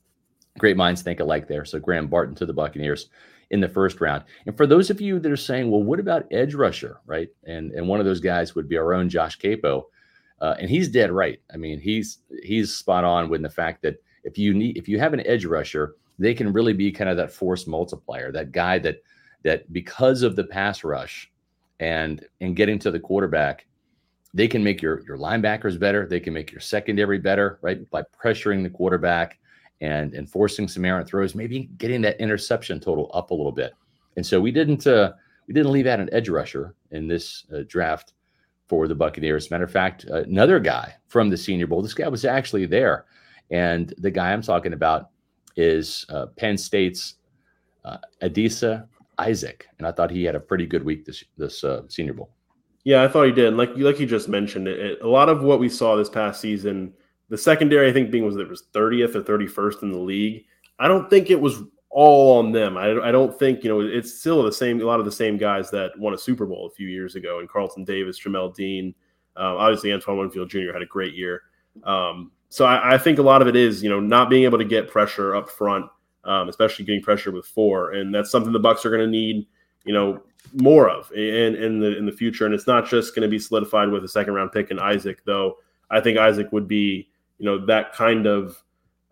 great minds think alike there. So, Graham Barton to the Buccaneers in the first round. And for those of you that are saying, well, what about edge rusher, right? And and one of those guys would be our own Josh Queipo, uh, and he's dead right. I mean, he's he's spot on with the fact that if you need if you have an edge rusher, they can really be kind of that force multiplier, that guy that that because of the pass rush and and getting to the quarterback they can make your your linebackers better. They can make your secondary better, right? By pressuring the quarterback and and forcing some errant throws, maybe getting that interception total up a little bit. And so we didn't uh, we didn't leave out an edge rusher in this uh, draft for the Buccaneers. Matter of fact, uh, another guy from the Senior Bowl. This guy was actually there, and the guy I'm talking about is uh, Penn State's uh, Adisa Isaac, and I thought he had a pretty good week this this uh, Senior Bowl. Yeah, I thought he did. Like like you just mentioned, it, it, a lot of what we saw this past season, the secondary I think being was it was 30th or 31st in the league. I don't think it was all on them. I, I don't think you know it's still the same. A lot of the same guys that won a Super Bowl a few years ago, and Carlton Davis, Jamel Dean, um, obviously Antoine Winfield Jr. had a great year. Um, so I, I, think a lot of it is you know not being able to get pressure up front, um, especially getting pressure with four, and that's something the Bucs are going to need. You know, more of in in the in the future. And it's not just going to be solidified with a second round pick in Isaac, though. I think Isaac would be you know that kind of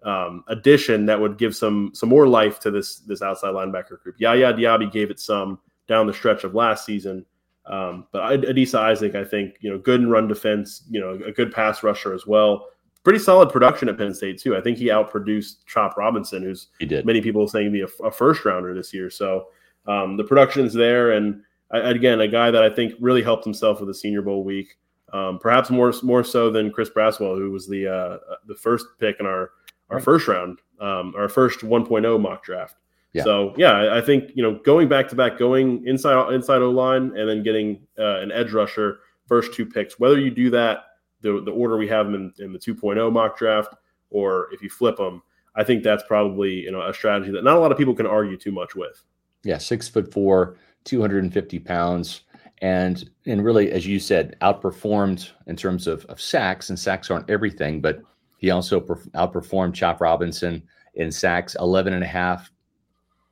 um, addition that would give some some more life to this this outside linebacker group. Yaya Diaby gave it some down the stretch of last season. Um, but Adisa Isaac, I think, you know, good in run defense, you know, a good pass rusher as well. Pretty solid production at Penn State too. I think he outproduced Chop Robinson, who's he did. many people saying be a, a first rounder this year. So um, the production is there, and I, again, a guy that I think really helped himself with the Senior Bowl week, um, perhaps more more so than Chris Braswell, who was the uh, the first pick in our our right. first round, um, our first 1.0 mock draft. Yeah. So yeah, I think you know going back to back, going inside inside O line, and then getting uh, an edge rusher first two picks. Whether you do that the the order we have them in, in the 2.0 mock draft, or if you flip them, I think that's probably you know a strategy that not a lot of people can argue too much with yeah, six foot four, 250 pounds. And and really, as you said, outperformed in terms of, of sacks, and sacks aren't everything, but he also outperformed Chop Robinson in sacks 11 and a half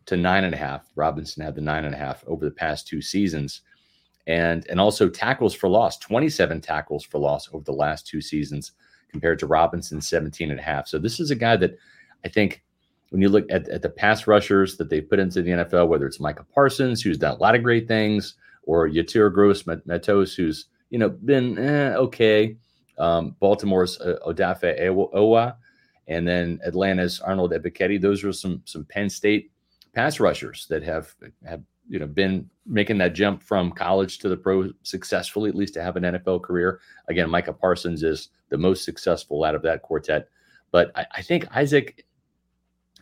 to nine and a half. Robinson had the nine and a half over the past two seasons. And, and also tackles for loss, 27 tackles for loss over the last two seasons compared to Robinson 17 and a half. So this is a guy that I think when you look at, at the pass rushers that they put into the NFL, whether it's Micah Parsons, who's done a lot of great things, or Yetur Gross Matos, who's you know been eh, okay. Um, Baltimore's uh, Odafe Oweh, and then Atlanta's Arnold Ebiketie. Those are some some Penn State pass rushers that have have you know been making that jump from college to the pro successfully, at least to have an NFL career. Again, Micah Parsons is the most successful out of that quartet. But I, I think Isaac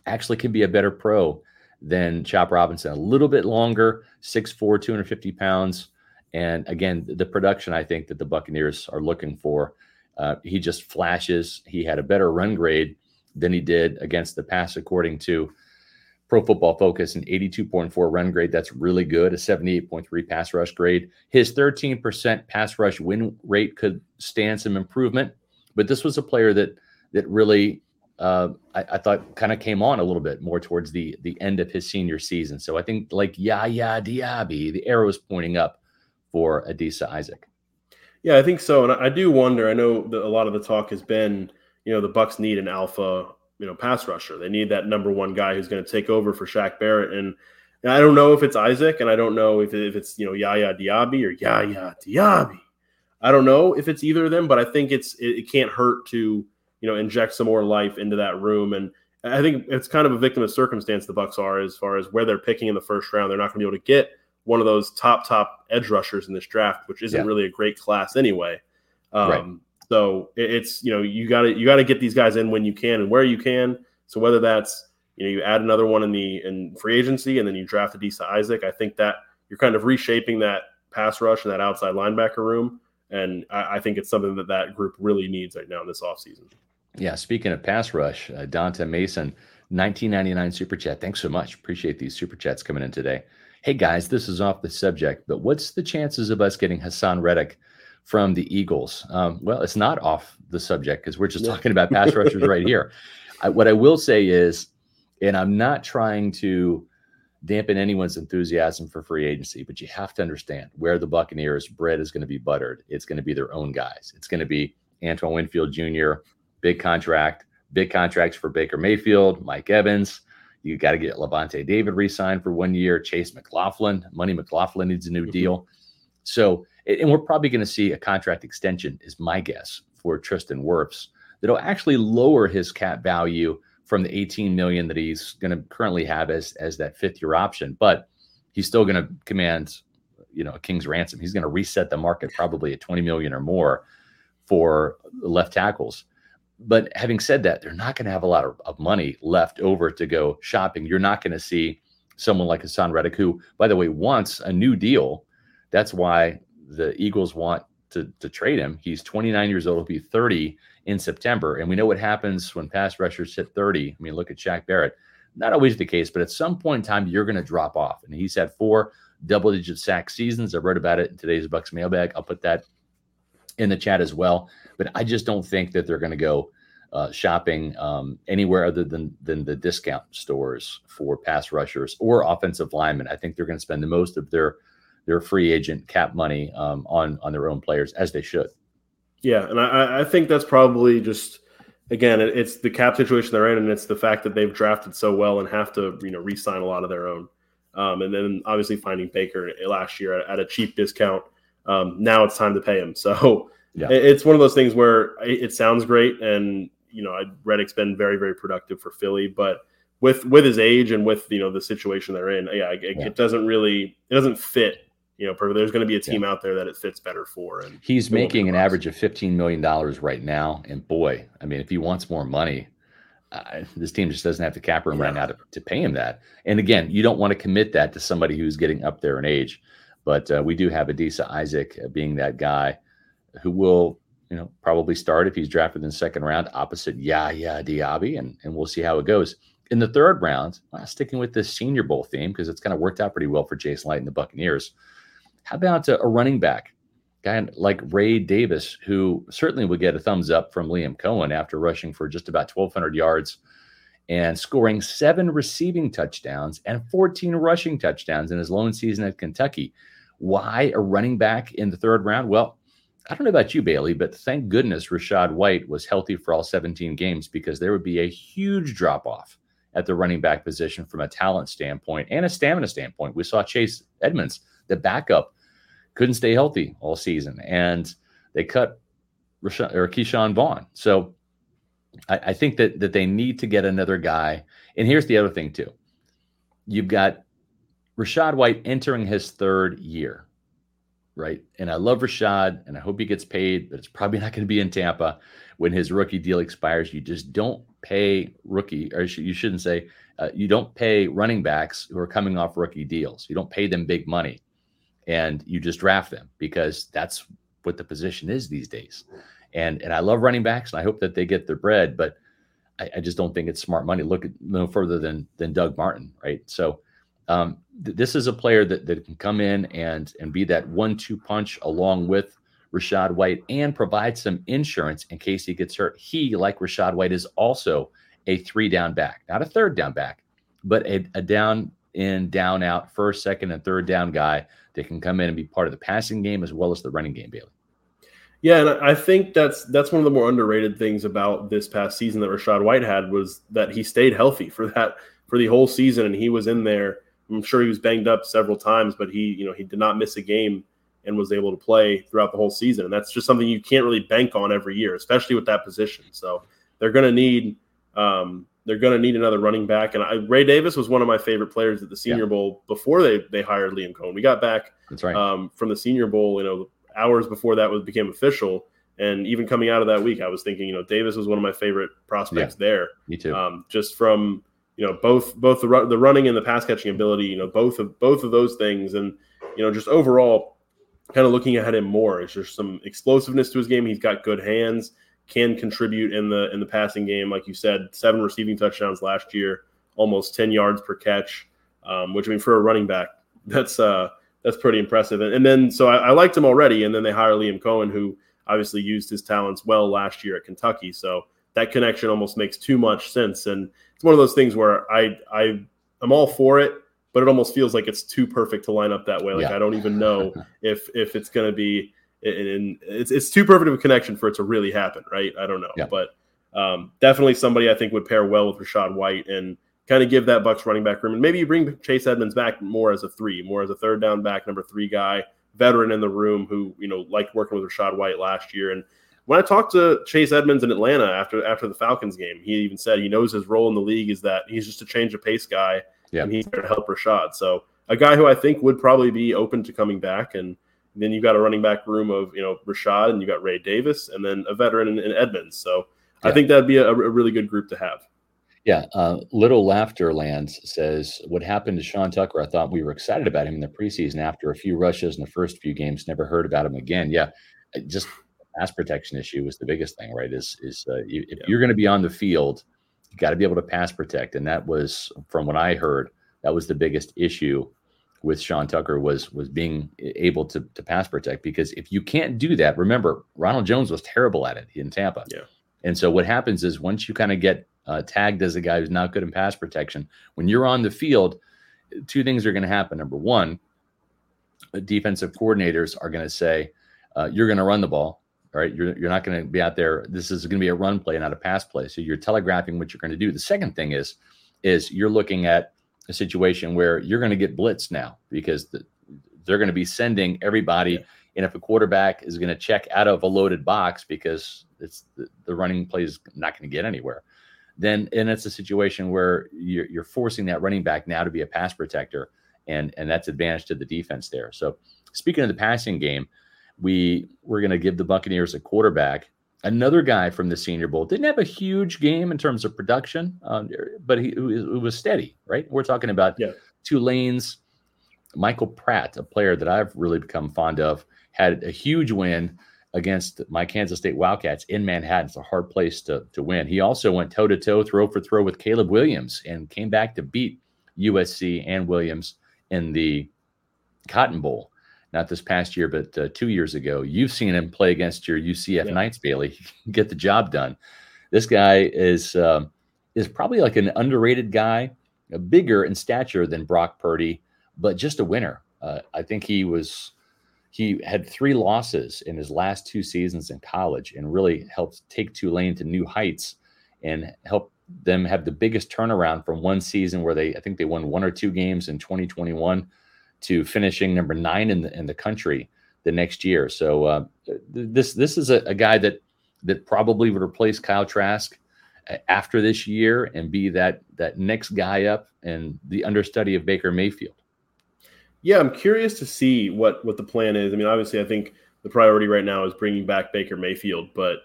actually can be a better pro than Chop Robinson. A little bit longer, 6'4, 250 pounds. And again, the production I think that the Buccaneers are looking for. Uh, he just flashes. He had a better run grade than he did against the pass, according to Pro Football Focus, an 82.4 run grade. That's really good. A 78.3 pass rush grade. His 13% pass rush win rate could stand some improvement, but this was a player that that really uh, I, I, thought kind of came on a little bit more towards the the end of his senior season. So I think like Yaya Diaby, the arrow is pointing up for Adisa Isaac. Yeah, I think so, and I do wonder. I know that a lot of the talk has been, you know, the Bucs need an alpha you know pass rusher. They need that number one guy who's going to take over for Shaq Barrett. And, and, I don't know if it's Isaac, and I don't know if, if it's you know Yaya Diaby or Yaya Diaby. I don't know if it's either of them, but I think it's it, it can't hurt to you know inject some more life into that room. And I think it's kind of a victim of circumstance. The Bucs are as far as where they're picking in the first round. They're not going to be able to get one of those top top edge rushers in this draft, which isn't yeah. really a great class anyway. Um, right. So it's you know you got to you got to get these guys in when you can and where you can. So whether that's you know you add another one in the in free agency and then you draft Adisa Isaac, I think that you're kind of reshaping that pass rush and that outside linebacker room, and I, I think it's something that that group really needs right now in this offseason. Yeah, speaking of pass rush, uh, Dante Mason, 1999 super chat. Thanks so much. Appreciate these super chats coming in today. Hey guys, this is off the subject, but what's the chances of us getting Haason Reddick from the Eagles? Um, well, it's not off the subject because we're just yeah. talking about pass rushers right here. I, what I will say is, and I'm not trying to dampen anyone's enthusiasm for free agency, but you have to understand where the Buccaneers' bread is going to be buttered. It's going to be their own guys. It's going to be Antoine Winfield Jr., big contract, big contracts for Baker Mayfield, Mike Evans. You got to get Lavonte David re-signed for one year. Chase McLaughlin, Money McLaughlin needs a new mm-hmm. deal. So and we're probably going to see a contract extension, is my guess, for Tristan Wirfs that'll actually lower his cap value from the 18 million that he's going to currently have as as that fifth year option. But he's still going to command, you know, a king's ransom. He's going to reset the market probably at 20 million or more for left tackles. But having said that, they're not going to have a lot of, of money left over to go shopping. You're not going to see someone like Haason Reddick, who, by the way, wants a new deal. That's why the Eagles want to, to trade him. He's 29 years old. He'll be 30 in September. And we know what happens when pass rushers hit 30. I mean, look at Shaq Barrett. Not always the case, but at some point in time, you're going to drop off. And he's had four double digit sack seasons. I wrote about it in today's Bucs mailbag. I'll put that in the chat as well. But I just don't think that they're going to go uh, shopping um, anywhere other than than the discount stores for pass rushers or offensive linemen. I think they're going to spend the most of their their free agent cap money um, on on their own players as they should. Yeah, and I, I think that's probably just again it's the cap situation they're in, and it's the fact that they've drafted so well and have to you know re-sign a lot of their own. Um, and then obviously finding Baker last year at, a cheap discount. Um, now it's time to pay him. So yeah. it's one of those things where it sounds great, and you know Reddick's been very very productive for Philly, but with with his age and with you know the situation they're in, yeah, it, yeah. it doesn't really it doesn't fit you know, there's going to be a team yeah. out there that it fits better for. And he's making an average of $15 million right now. And boy, I mean, if he wants more money, uh, this team just doesn't have the cap room yeah. right now to, to pay him that. And again, you don't want to commit that to somebody who's getting up there in age. But uh, we do have Adisa Isaac uh, being that guy who will, you know, probably start if he's drafted in the second round opposite Yaya Diaby, and, and we'll see how it goes. In the third round, uh, sticking with this Senior Bowl theme because it's kind of worked out pretty well for Jason Licht and the Buccaneers. How about a, a running back, guy like Ray Davis, who certainly would get a thumbs up from Liam Coen after rushing for just about 1,200 yards and scoring seven receiving touchdowns and 14 rushing touchdowns in his lone season at Kentucky. Why a running back in the third round? Well, I don't know about you, Bailey, but thank goodness Rachaad White was healthy for all 17 games because there would be a huge drop off at the running back position from a talent standpoint and a stamina standpoint. We saw Chase Edmonds, the backup, couldn't stay healthy all season, and they cut Rashawn, or Ke'Shawn Vaughn. So I, I think that that they need to get another guy. And here's the other thing too: you've got Rachaad White entering his third year, right? And I love Rachaad, and I hope he gets paid, but it's probably not going to be in Tampa when his rookie deal expires. You just don't pay rookie, or you shouldn't say, uh, you don't pay running backs who are coming off rookie deals. You don't pay them big money and you just draft them because that's what the position is these days. And and I love running backs and I hope that they get their bread, but I, I, just don't think it's smart money. Look at no further than than Doug Martin, right? So um, th- this is a player that, that can come in and and be that one-two punch along with Rachaad White and provide some insurance in case he gets hurt. He, like Rachaad White, is also a three down back, not a third down back, but a, a down in, down out, first, second, and third down guy that can come in and be part of the passing game as well as the running game, Bailey. Yeah, and I think that's that's one of the more underrated things about this past season that Rachaad White had was that he stayed healthy for that for the whole season, and he was in there. I'm sure he was banged up several times, but he you know he did not miss a game and was able to play throughout the whole season. And that's just something you can't really bank on every year, especially with that position. So they're going to need um, they're going to need another running back. And I, Ray Davis was one of my favorite players at the Senior yeah. Bowl before they they hired Liam Coen. We got back that's right um, from the Senior Bowl, you know, hours before that was became official. And even coming out of that week, I was thinking, you know, Davis was one of my favorite prospects yeah, there. Me too. Um, just from you know both both the the running and the pass catching ability, you know, both of both of those things, and you know, just overall kind of looking at him more. Is there's some explosiveness to his game. He's got good hands, can contribute in the in the passing game, like you said, seven receiving touchdowns last year, almost ten yards per catch. Um, which I mean for a running back, that's uh that's pretty impressive. And, and then so I, I, liked him already, and then they hire Liam Coen, who obviously used his talents well last year at Kentucky. So that connection almost makes too much sense. And it's one of those things where I I I'm all for it but it almost feels like it's too perfect to line up that way. Like yeah. I don't even know if if it's going to be in, it's it's too perfect of a connection for it to really happen, right? I don't know, yeah. but um, definitely somebody I think would pair well with Rachaad White and kind of give that Bucs running back room. And maybe you bring Chase Edmonds back more as a three, more as a third down back, number three guy, veteran in the room who you know liked working with Rachaad White last year. And when I talked to Chase Edmonds in Atlanta after after the Falcons game, he even said he knows his role in the league is that he's just a change of pace guy yeah. and he's there to help Rachaad. So a guy who I think would probably be open to coming back. And then you've got a running back room of you know Rachaad and you got Ray Davis and then a veteran in, in Edmonds. So yeah. I think that'd be a, a, really good group to have. Yeah, uh, Little Laughter Lands says what happened to Sean Tucker. I thought we were excited about him in the preseason. After a few rushes in the first few games, never heard about him again. Yeah, just pass protection issue was the biggest thing, right? Is is uh, if yeah. you're going to be on the field you got to be able to pass protect, and that was from what I heard. That was the biggest issue with Sean Tucker was was being able to to pass protect because if you can't do that, remember Ronald Jones was terrible at it in Tampa. Yeah. And so what happens is once you kind of get uh, tagged as a guy who's not good in pass protection, when you're on the field, two things are going to happen. Number one, defensive coordinators are going to say uh, you're going to run the ball, right? You're, you're not going to be out there. This is going to be a run play, not a pass play. So you're telegraphing what you're going to do. The second thing is, is you're looking at a situation where you're going to get blitzed now because the, they're going to be sending everybody. Yeah. And if a quarterback is going to check out of a loaded box because it's the, the running play is not going to get anywhere, then and it's a situation where you're, you're forcing that running back now to be a pass protector, and and that's advantage to the defense there. So speaking of the passing game, we we're going to give the Buccaneers a quarterback. Another guy from the Senior Bowl didn't have a huge game in terms of production, um, but he it was steady, right? We're talking about yeah. Tulane's Michael Pratt, a player that I've really become fond of, had a huge win against my Kansas State Wildcats in Manhattan. It's a hard place to, to win. He also went toe to toe, throw for throw with Caleb Williams and came back to beat USC and Williams in the Cotton Bowl not this past year, but uh, two years ago. You've seen him play against your UCF yeah. Knights, Bailey. Get the job done. This guy is um, is probably like an underrated guy, bigger in stature than Brock Purdy, but just a winner. Uh, I think he was he had three losses in his last two seasons in college, and really helped take Tulane to new heights and help them have the biggest turnaround from one season where they I think they won one or two games in 2021 to finishing number nine in the in the country the next year. So uh, this this is a, a, guy that that probably would replace Kyle Trask uh, after this year and be that that next guy up and the understudy of Baker Mayfield. Yeah, I'm curious to see what what the plan is. I mean, obviously, I think the priority right now is bringing back Baker Mayfield, but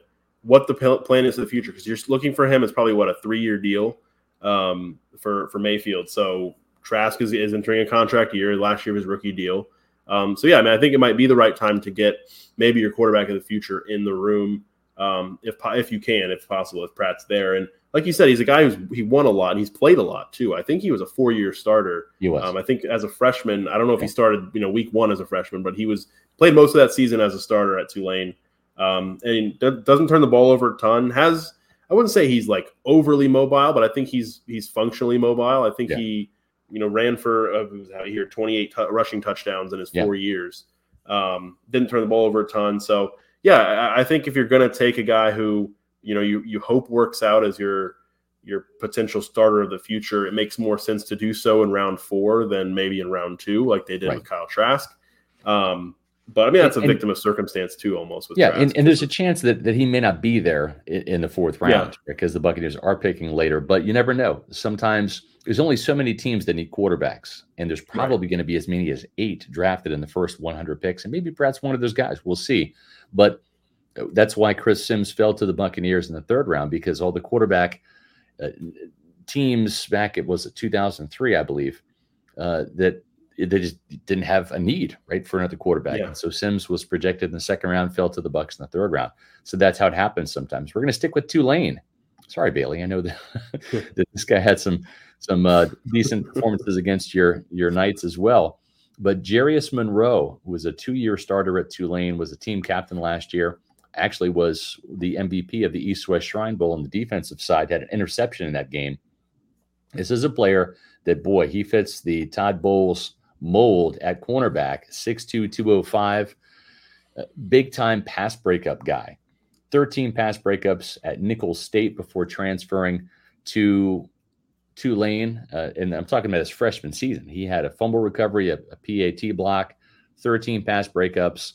what the plan is for the future because you're looking for him is probably what a three year deal um, for for Mayfield. So Trask is, is entering a contract year. Last year was rookie deal. Um, so yeah, I mean, I think it might be the right time to get maybe your quarterback of the future in the room, um, if if you can, if possible, if Pratt's there. And like you said, he's a guy who's he won a lot and he's played a lot too. I think he was a four year starter. He was. Um, I think as a freshman, I don't know if he started you know week one as a freshman, but he was played most of that season as a starter at Tulane. Um, and doesn't turn the ball over a ton. Has I wouldn't say he's like overly mobile, but I think he's he's functionally mobile. I think yeah. he you know ran for uh, was out here 28 t- rushing touchdowns in his four yeah. years. Um, didn't turn the ball over a ton. So yeah, I, I think if you're going to take a guy who you know you you hope works out as your your potential starter of the future, it makes more sense to do so in round four than maybe in round two, like they did right. with Kyle Trask. Um, but I mean, that's a and, victim of circumstance too, almost. yeah, and, and, there's a chance that, that he may not be there in, in the fourth round yeah. because the Buccaneers are picking later. But you never know. Sometimes there's only so many teams that need quarterbacks, and there's probably right. going to be as many as eight drafted in the first 100 picks, and maybe Pratt's one of those guys. We'll see. But uh, that's why Chris Sims fell to the Buccaneers in the third round because all the quarterback uh, teams back it was 2003, I believe, uh, that they just didn't have a need right for another quarterback. Yeah. And so Sims was projected in the second round, fell to the Bucs in the third round. So that's how it happens sometimes. We're going to stick with Tulane. Sorry, Bailey. I know that, that this guy had some some uh, decent performances against your your Knights as well. But Jarius Monroe was a two year starter at Tulane, was a team captain last year. Actually, was the MVP of the East West Shrine Bowl on the defensive side. Had an interception in that game. This is a player that boy he fits the Todd Bowles mold at cornerback, 6'2, 205, uh, big time pass breakup guy. 13 pass breakups at Nicholls State before transferring to Tulane. Uh, and I'm talking about his freshman season. He had a fumble recovery, a, a PAT block, 13 pass breakups,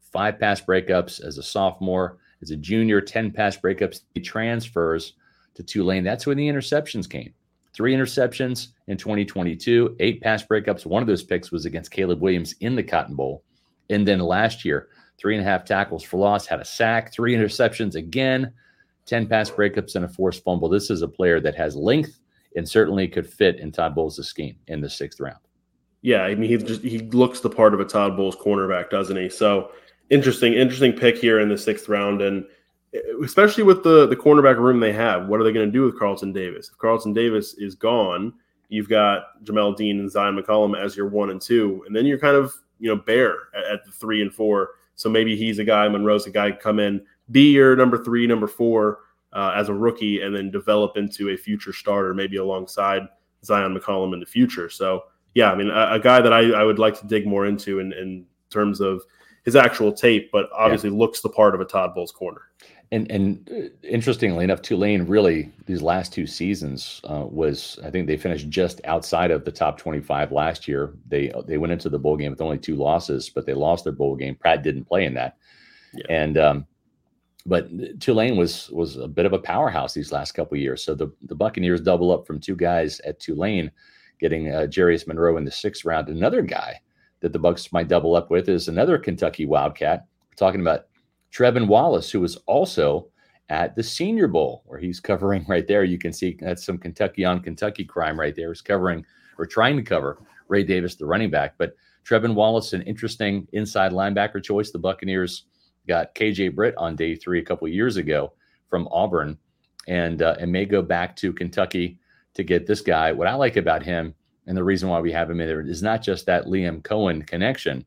five pass breakups as a sophomore. As a junior, 10 pass breakups. He transfers to Tulane. That's when the interceptions came three interceptions in 2022, eight pass breakups. One of those picks was against Caleb Williams in the Cotton Bowl. And then last year, three and a half tackles for loss, had a sack, three interceptions again, 10 pass breakups, and a forced fumble. This is a player that has length and certainly could fit in Todd Bowles' scheme in the sixth round. Yeah, I mean, he just he looks the part of a Todd Bowles cornerback, doesn't he? So interesting, interesting pick here in the sixth round. And especially with the the cornerback room they have. What are they going to do with Carlton Davis? If Carlton Davis is gone, you've got Jamel Dean and Zyon McCollum as your one and two, and then you're kind of you know bare at, at the three and four. So maybe he's a guy, Monroe's a guy, come in, be your number three, number four uh, as a rookie, and then develop into a future starter, maybe alongside Zyon McCollum in the future. So yeah, I mean, a, a guy that I, I would like to dig more into in, in terms of his actual tape, but obviously yeah. looks the part of a Todd Bowles corner. And and uh, interestingly enough, Tulane really these last two seasons uh, was I think they finished just outside of the top twenty five last year. They they went into the bowl game with only two losses, but they lost their bowl game. Pratt didn't play in that, yeah. and um, but Tulane was was a bit of a powerhouse these last couple years. So the the Buccaneers double up from two guys at Tulane, getting uh, Jarius Monroe in the sixth round. Another guy that the Bucs might double up with is another Kentucky Wildcat. We're talking about Trevin Wallace, who was also at the Senior Bowl, where he's covering right there. You can see that's some Kentucky on Kentucky crime right there. He's covering or trying to cover Ray Davis, the running back. But Trevin Wallace, an interesting inside linebacker choice. The Buccaneers got KJ Britt on day three a couple years ago from Auburn, and uh, and may go back to Kentucky to get this guy. What I like about him, and the reason why we have him in there, is not just that Liam Coen connection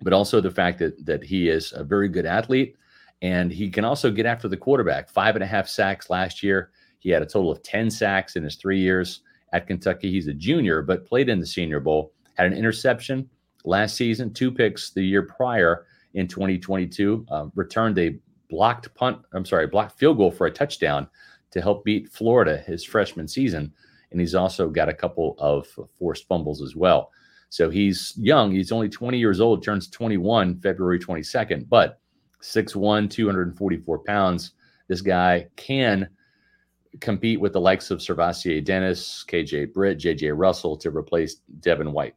but also the fact that that he is a very good athlete and he can also get after the quarterback. Five and a half sacks last year. He had a total of 10 sacks in his three years at Kentucky. He's a junior, but played in the Senior Bowl, had an interception last season, two picks the year prior in 2022, uh, returned a blocked punt, I'm sorry, blocked field goal for a touchdown to help beat Florida his freshman season. And he's also got a couple of forced fumbles as well. So he's young. He's only 20 years old, turns 21 February 22nd, but 6'1, 244 pounds. This guy can compete with the likes of SirVocea Dennis, KJ Britt, JJ Russell to replace Devin White.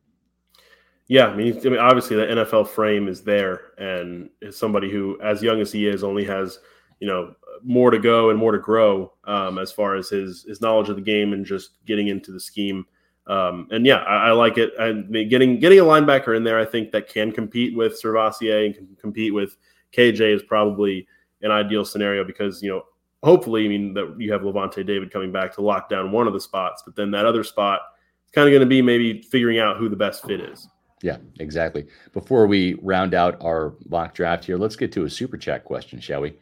Yeah, I mean, I mean, obviously the NFL frame is there, and is somebody who, as young as he is, only has you know more to go and more to grow um, as far as his his knowledge of the game and just getting into the scheme. Um, and yeah, I, I, like it. And getting getting a linebacker in there, I think that can compete with SirVocea and can compete with KJ is probably an ideal scenario because you know hopefully, I mean that you have Lavonte David coming back to lock down one of the spots, but then that other spot is kind of going to be maybe figuring out who the best fit is. Yeah, exactly. Before we round out our mock draft here, let's get to a super chat question, shall we?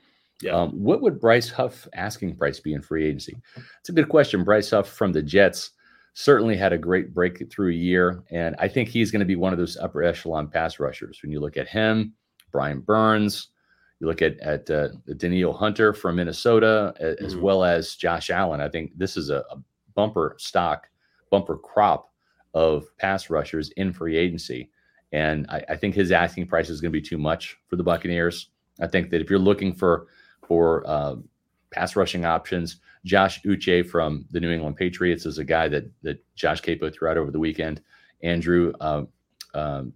Yeah. Um, what would Bryce Huff asking price be in free agency? It's a good question. Bryce Huff from the Jets certainly had a great breakthrough year, and I think he's going to be one of those upper echelon pass rushers. When you look at him, Brian Burns, you look at at uh, Danielle Hunter from Minnesota, as Mhm. well as Josh Allen. I think this is a, a bumper stock, bumper crop of pass rushers in free agency, and I, I think his asking price is going to be too much for the Buccaneers. I think that if you're looking for for uh, pass rushing options, Josh Uche from the New England Patriots is a guy that that Josh Queipo threw out over the weekend. Andrew uh, um,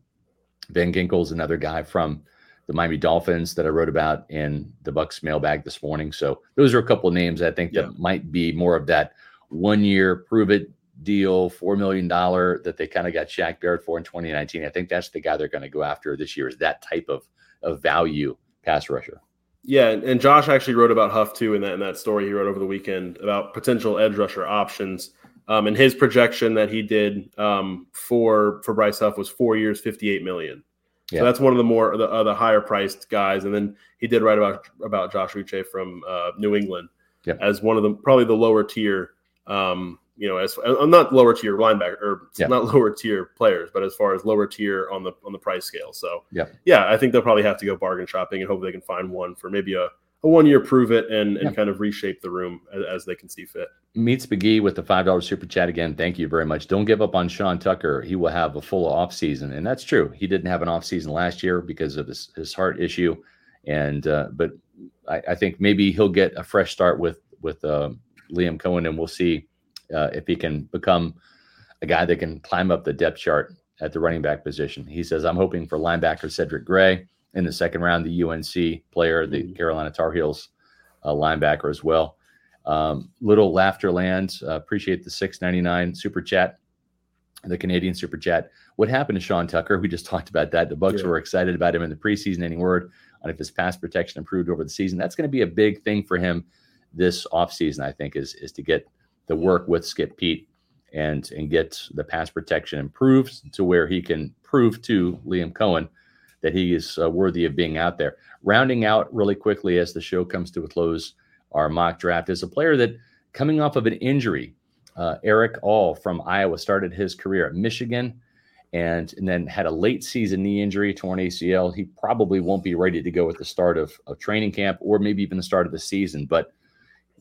Van Ginkel is another guy from the Miami Dolphins that I wrote about in the Bucs mailbag this morning. So those are a couple of names I think Yeah. that might be more of that one year prove it deal, four million dollar that they kind of got Shaq Barrett for in 2019. I think that's the guy they're going to go after this year. Is that type of of value pass rusher? Yeah, and, Josh actually wrote about Huff too in that in that story he wrote over the weekend about potential edge rusher options. Um, and his projection that he did um, for for Bryce Huff was four years, fifty eight million. Yeah. So that's one of the more the, uh, the higher priced guys. And then he did write about about Josh Uche from uh, New England Yep. as one of the probably the lower tier. Um, you know, as I'm not lower tier linebacker or Yeah. not lower tier players, but as far as lower tier on the on the price scale. So Yep. yeah, I think they'll probably have to go bargain shopping and hope they can find one for maybe a, a one year prove it and, and Yeah. kind of reshape the room as, as they can see fit. Meets McGee with the five dollar super chat again. Thank you very much. Don't give up on Sean Tucker. He will have a full off season, and that's true. He didn't have an off season last year because of his, his heart issue, and uh, but I, I think maybe he'll get a fresh start with with uh, Liam Coen, and we'll see uh, if he can become a guy that can climb up the depth chart at the running back position. He says, "I'm hoping for linebacker Cedric Gray in the second round, the UNC player, the Mhm. Carolina Tar Heels uh, linebacker as well." Um, Little Laughter lands. uh, appreciate the 699 super chat, the Canadian super chat. What happened to Sean Tucker? We just talked about that. The Bucs Yeah. were excited about him in the preseason. Any word on if his pass protection improved over the season? That's going to be a big thing for him this offseason, I think, is is to get the work with Skip Peete and and get the pass protection improved to where he can prove to Liam Coen that he is uh, worthy of being out there. Rounding out really quickly as the show comes to a close, our mock draft is a player that coming off of an injury. Uh, Erick All from Iowa started his career at Michigan and, and then had a late season knee injury, torn ACL. He probably won't be ready to go at the start of, of training camp or maybe even the start of the season. But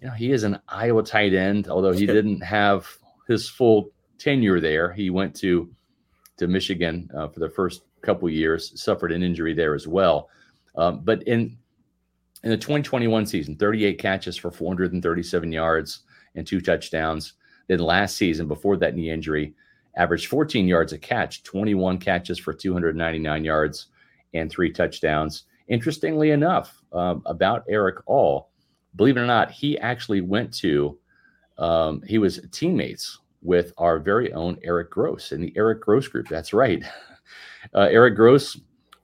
you know, he is an Iowa tight end, although he didn't have his full tenure there. He went to to Michigan uh, for the first couple years, suffered an injury there as well. Um, but in in the 2021 season, 38 catches for 437 yards and two touchdowns. Then last season, before that knee injury, averaged 14 yards a catch, 21 catches for 299 yards and three touchdowns. Interestingly enough, um, about Eric All, believe it or not, he actually went to, um, he was teammates with our very own Eric Gross in the Eric Gross group. That's right. Uh, Eric Gross,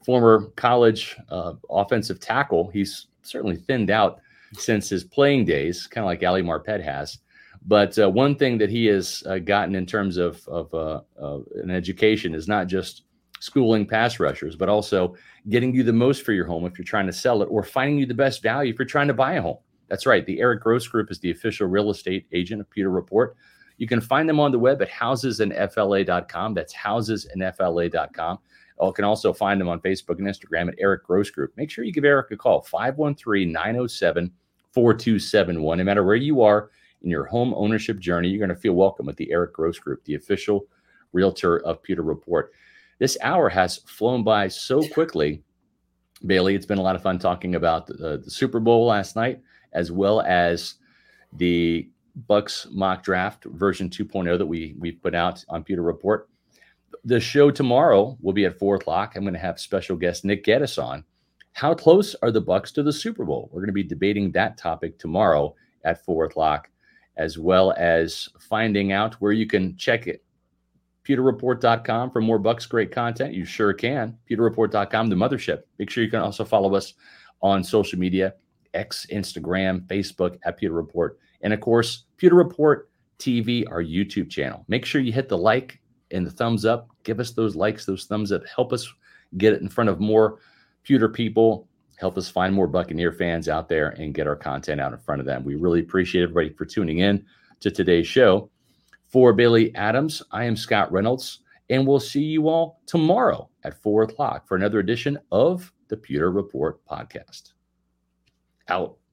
former college uh, offensive tackle, he's certainly thinned out since his playing days, kind of like Ali Marpet has. But uh, one thing that he has uh, gotten in terms of, of uh, uh, an education is not just schooling pass rushers, but also getting you the most for your home if you're trying to sell it or finding you the best value if you're trying to buy a home. That's right. The Eric Gross Group is the official real estate agent of Pewter Report. You can find them on the web at housesandfla.com. That's housesandfla.com. You can also find them on Facebook and Instagram at Eric Gross Group. Make sure you give Eric a call, 513 907 4271. No matter where you are in your home ownership journey, you're going to feel welcome with the Eric Gross Group, the official realtor of Pewter Report. This hour has flown by so quickly. Bailey, it's been a lot of fun talking about the, the Super Bowl last night, as well as the Bucs mock draft version 2.0 that we we put out on Pewter Report. The show tomorrow will be at four o'clock. I'm going to have special guest Nick Geddes on. How close are the Bucs to the Super Bowl? We're going to be debating that topic tomorrow at four o'clock, as well as finding out where you can check it. PewterReport.com for more Bucs great content. You sure can. PewterReport.com, the mothership. Make sure you can also follow us on social media X, Instagram, Facebook at Pewter Report, and of course, Pewter Report TV, our YouTube channel. Make sure you hit the like and the thumbs up. Give us those likes, those thumbs up. Help us get it in front of more Pewter people. Help us find more Buccaneer fans out there and get our content out in front of them. We really appreciate everybody for tuning in to today's show. For Bailey Adams, I am Scott Reynolds, and we'll see you all tomorrow at four o'clock for another edition of the Pewter Report podcast. Out.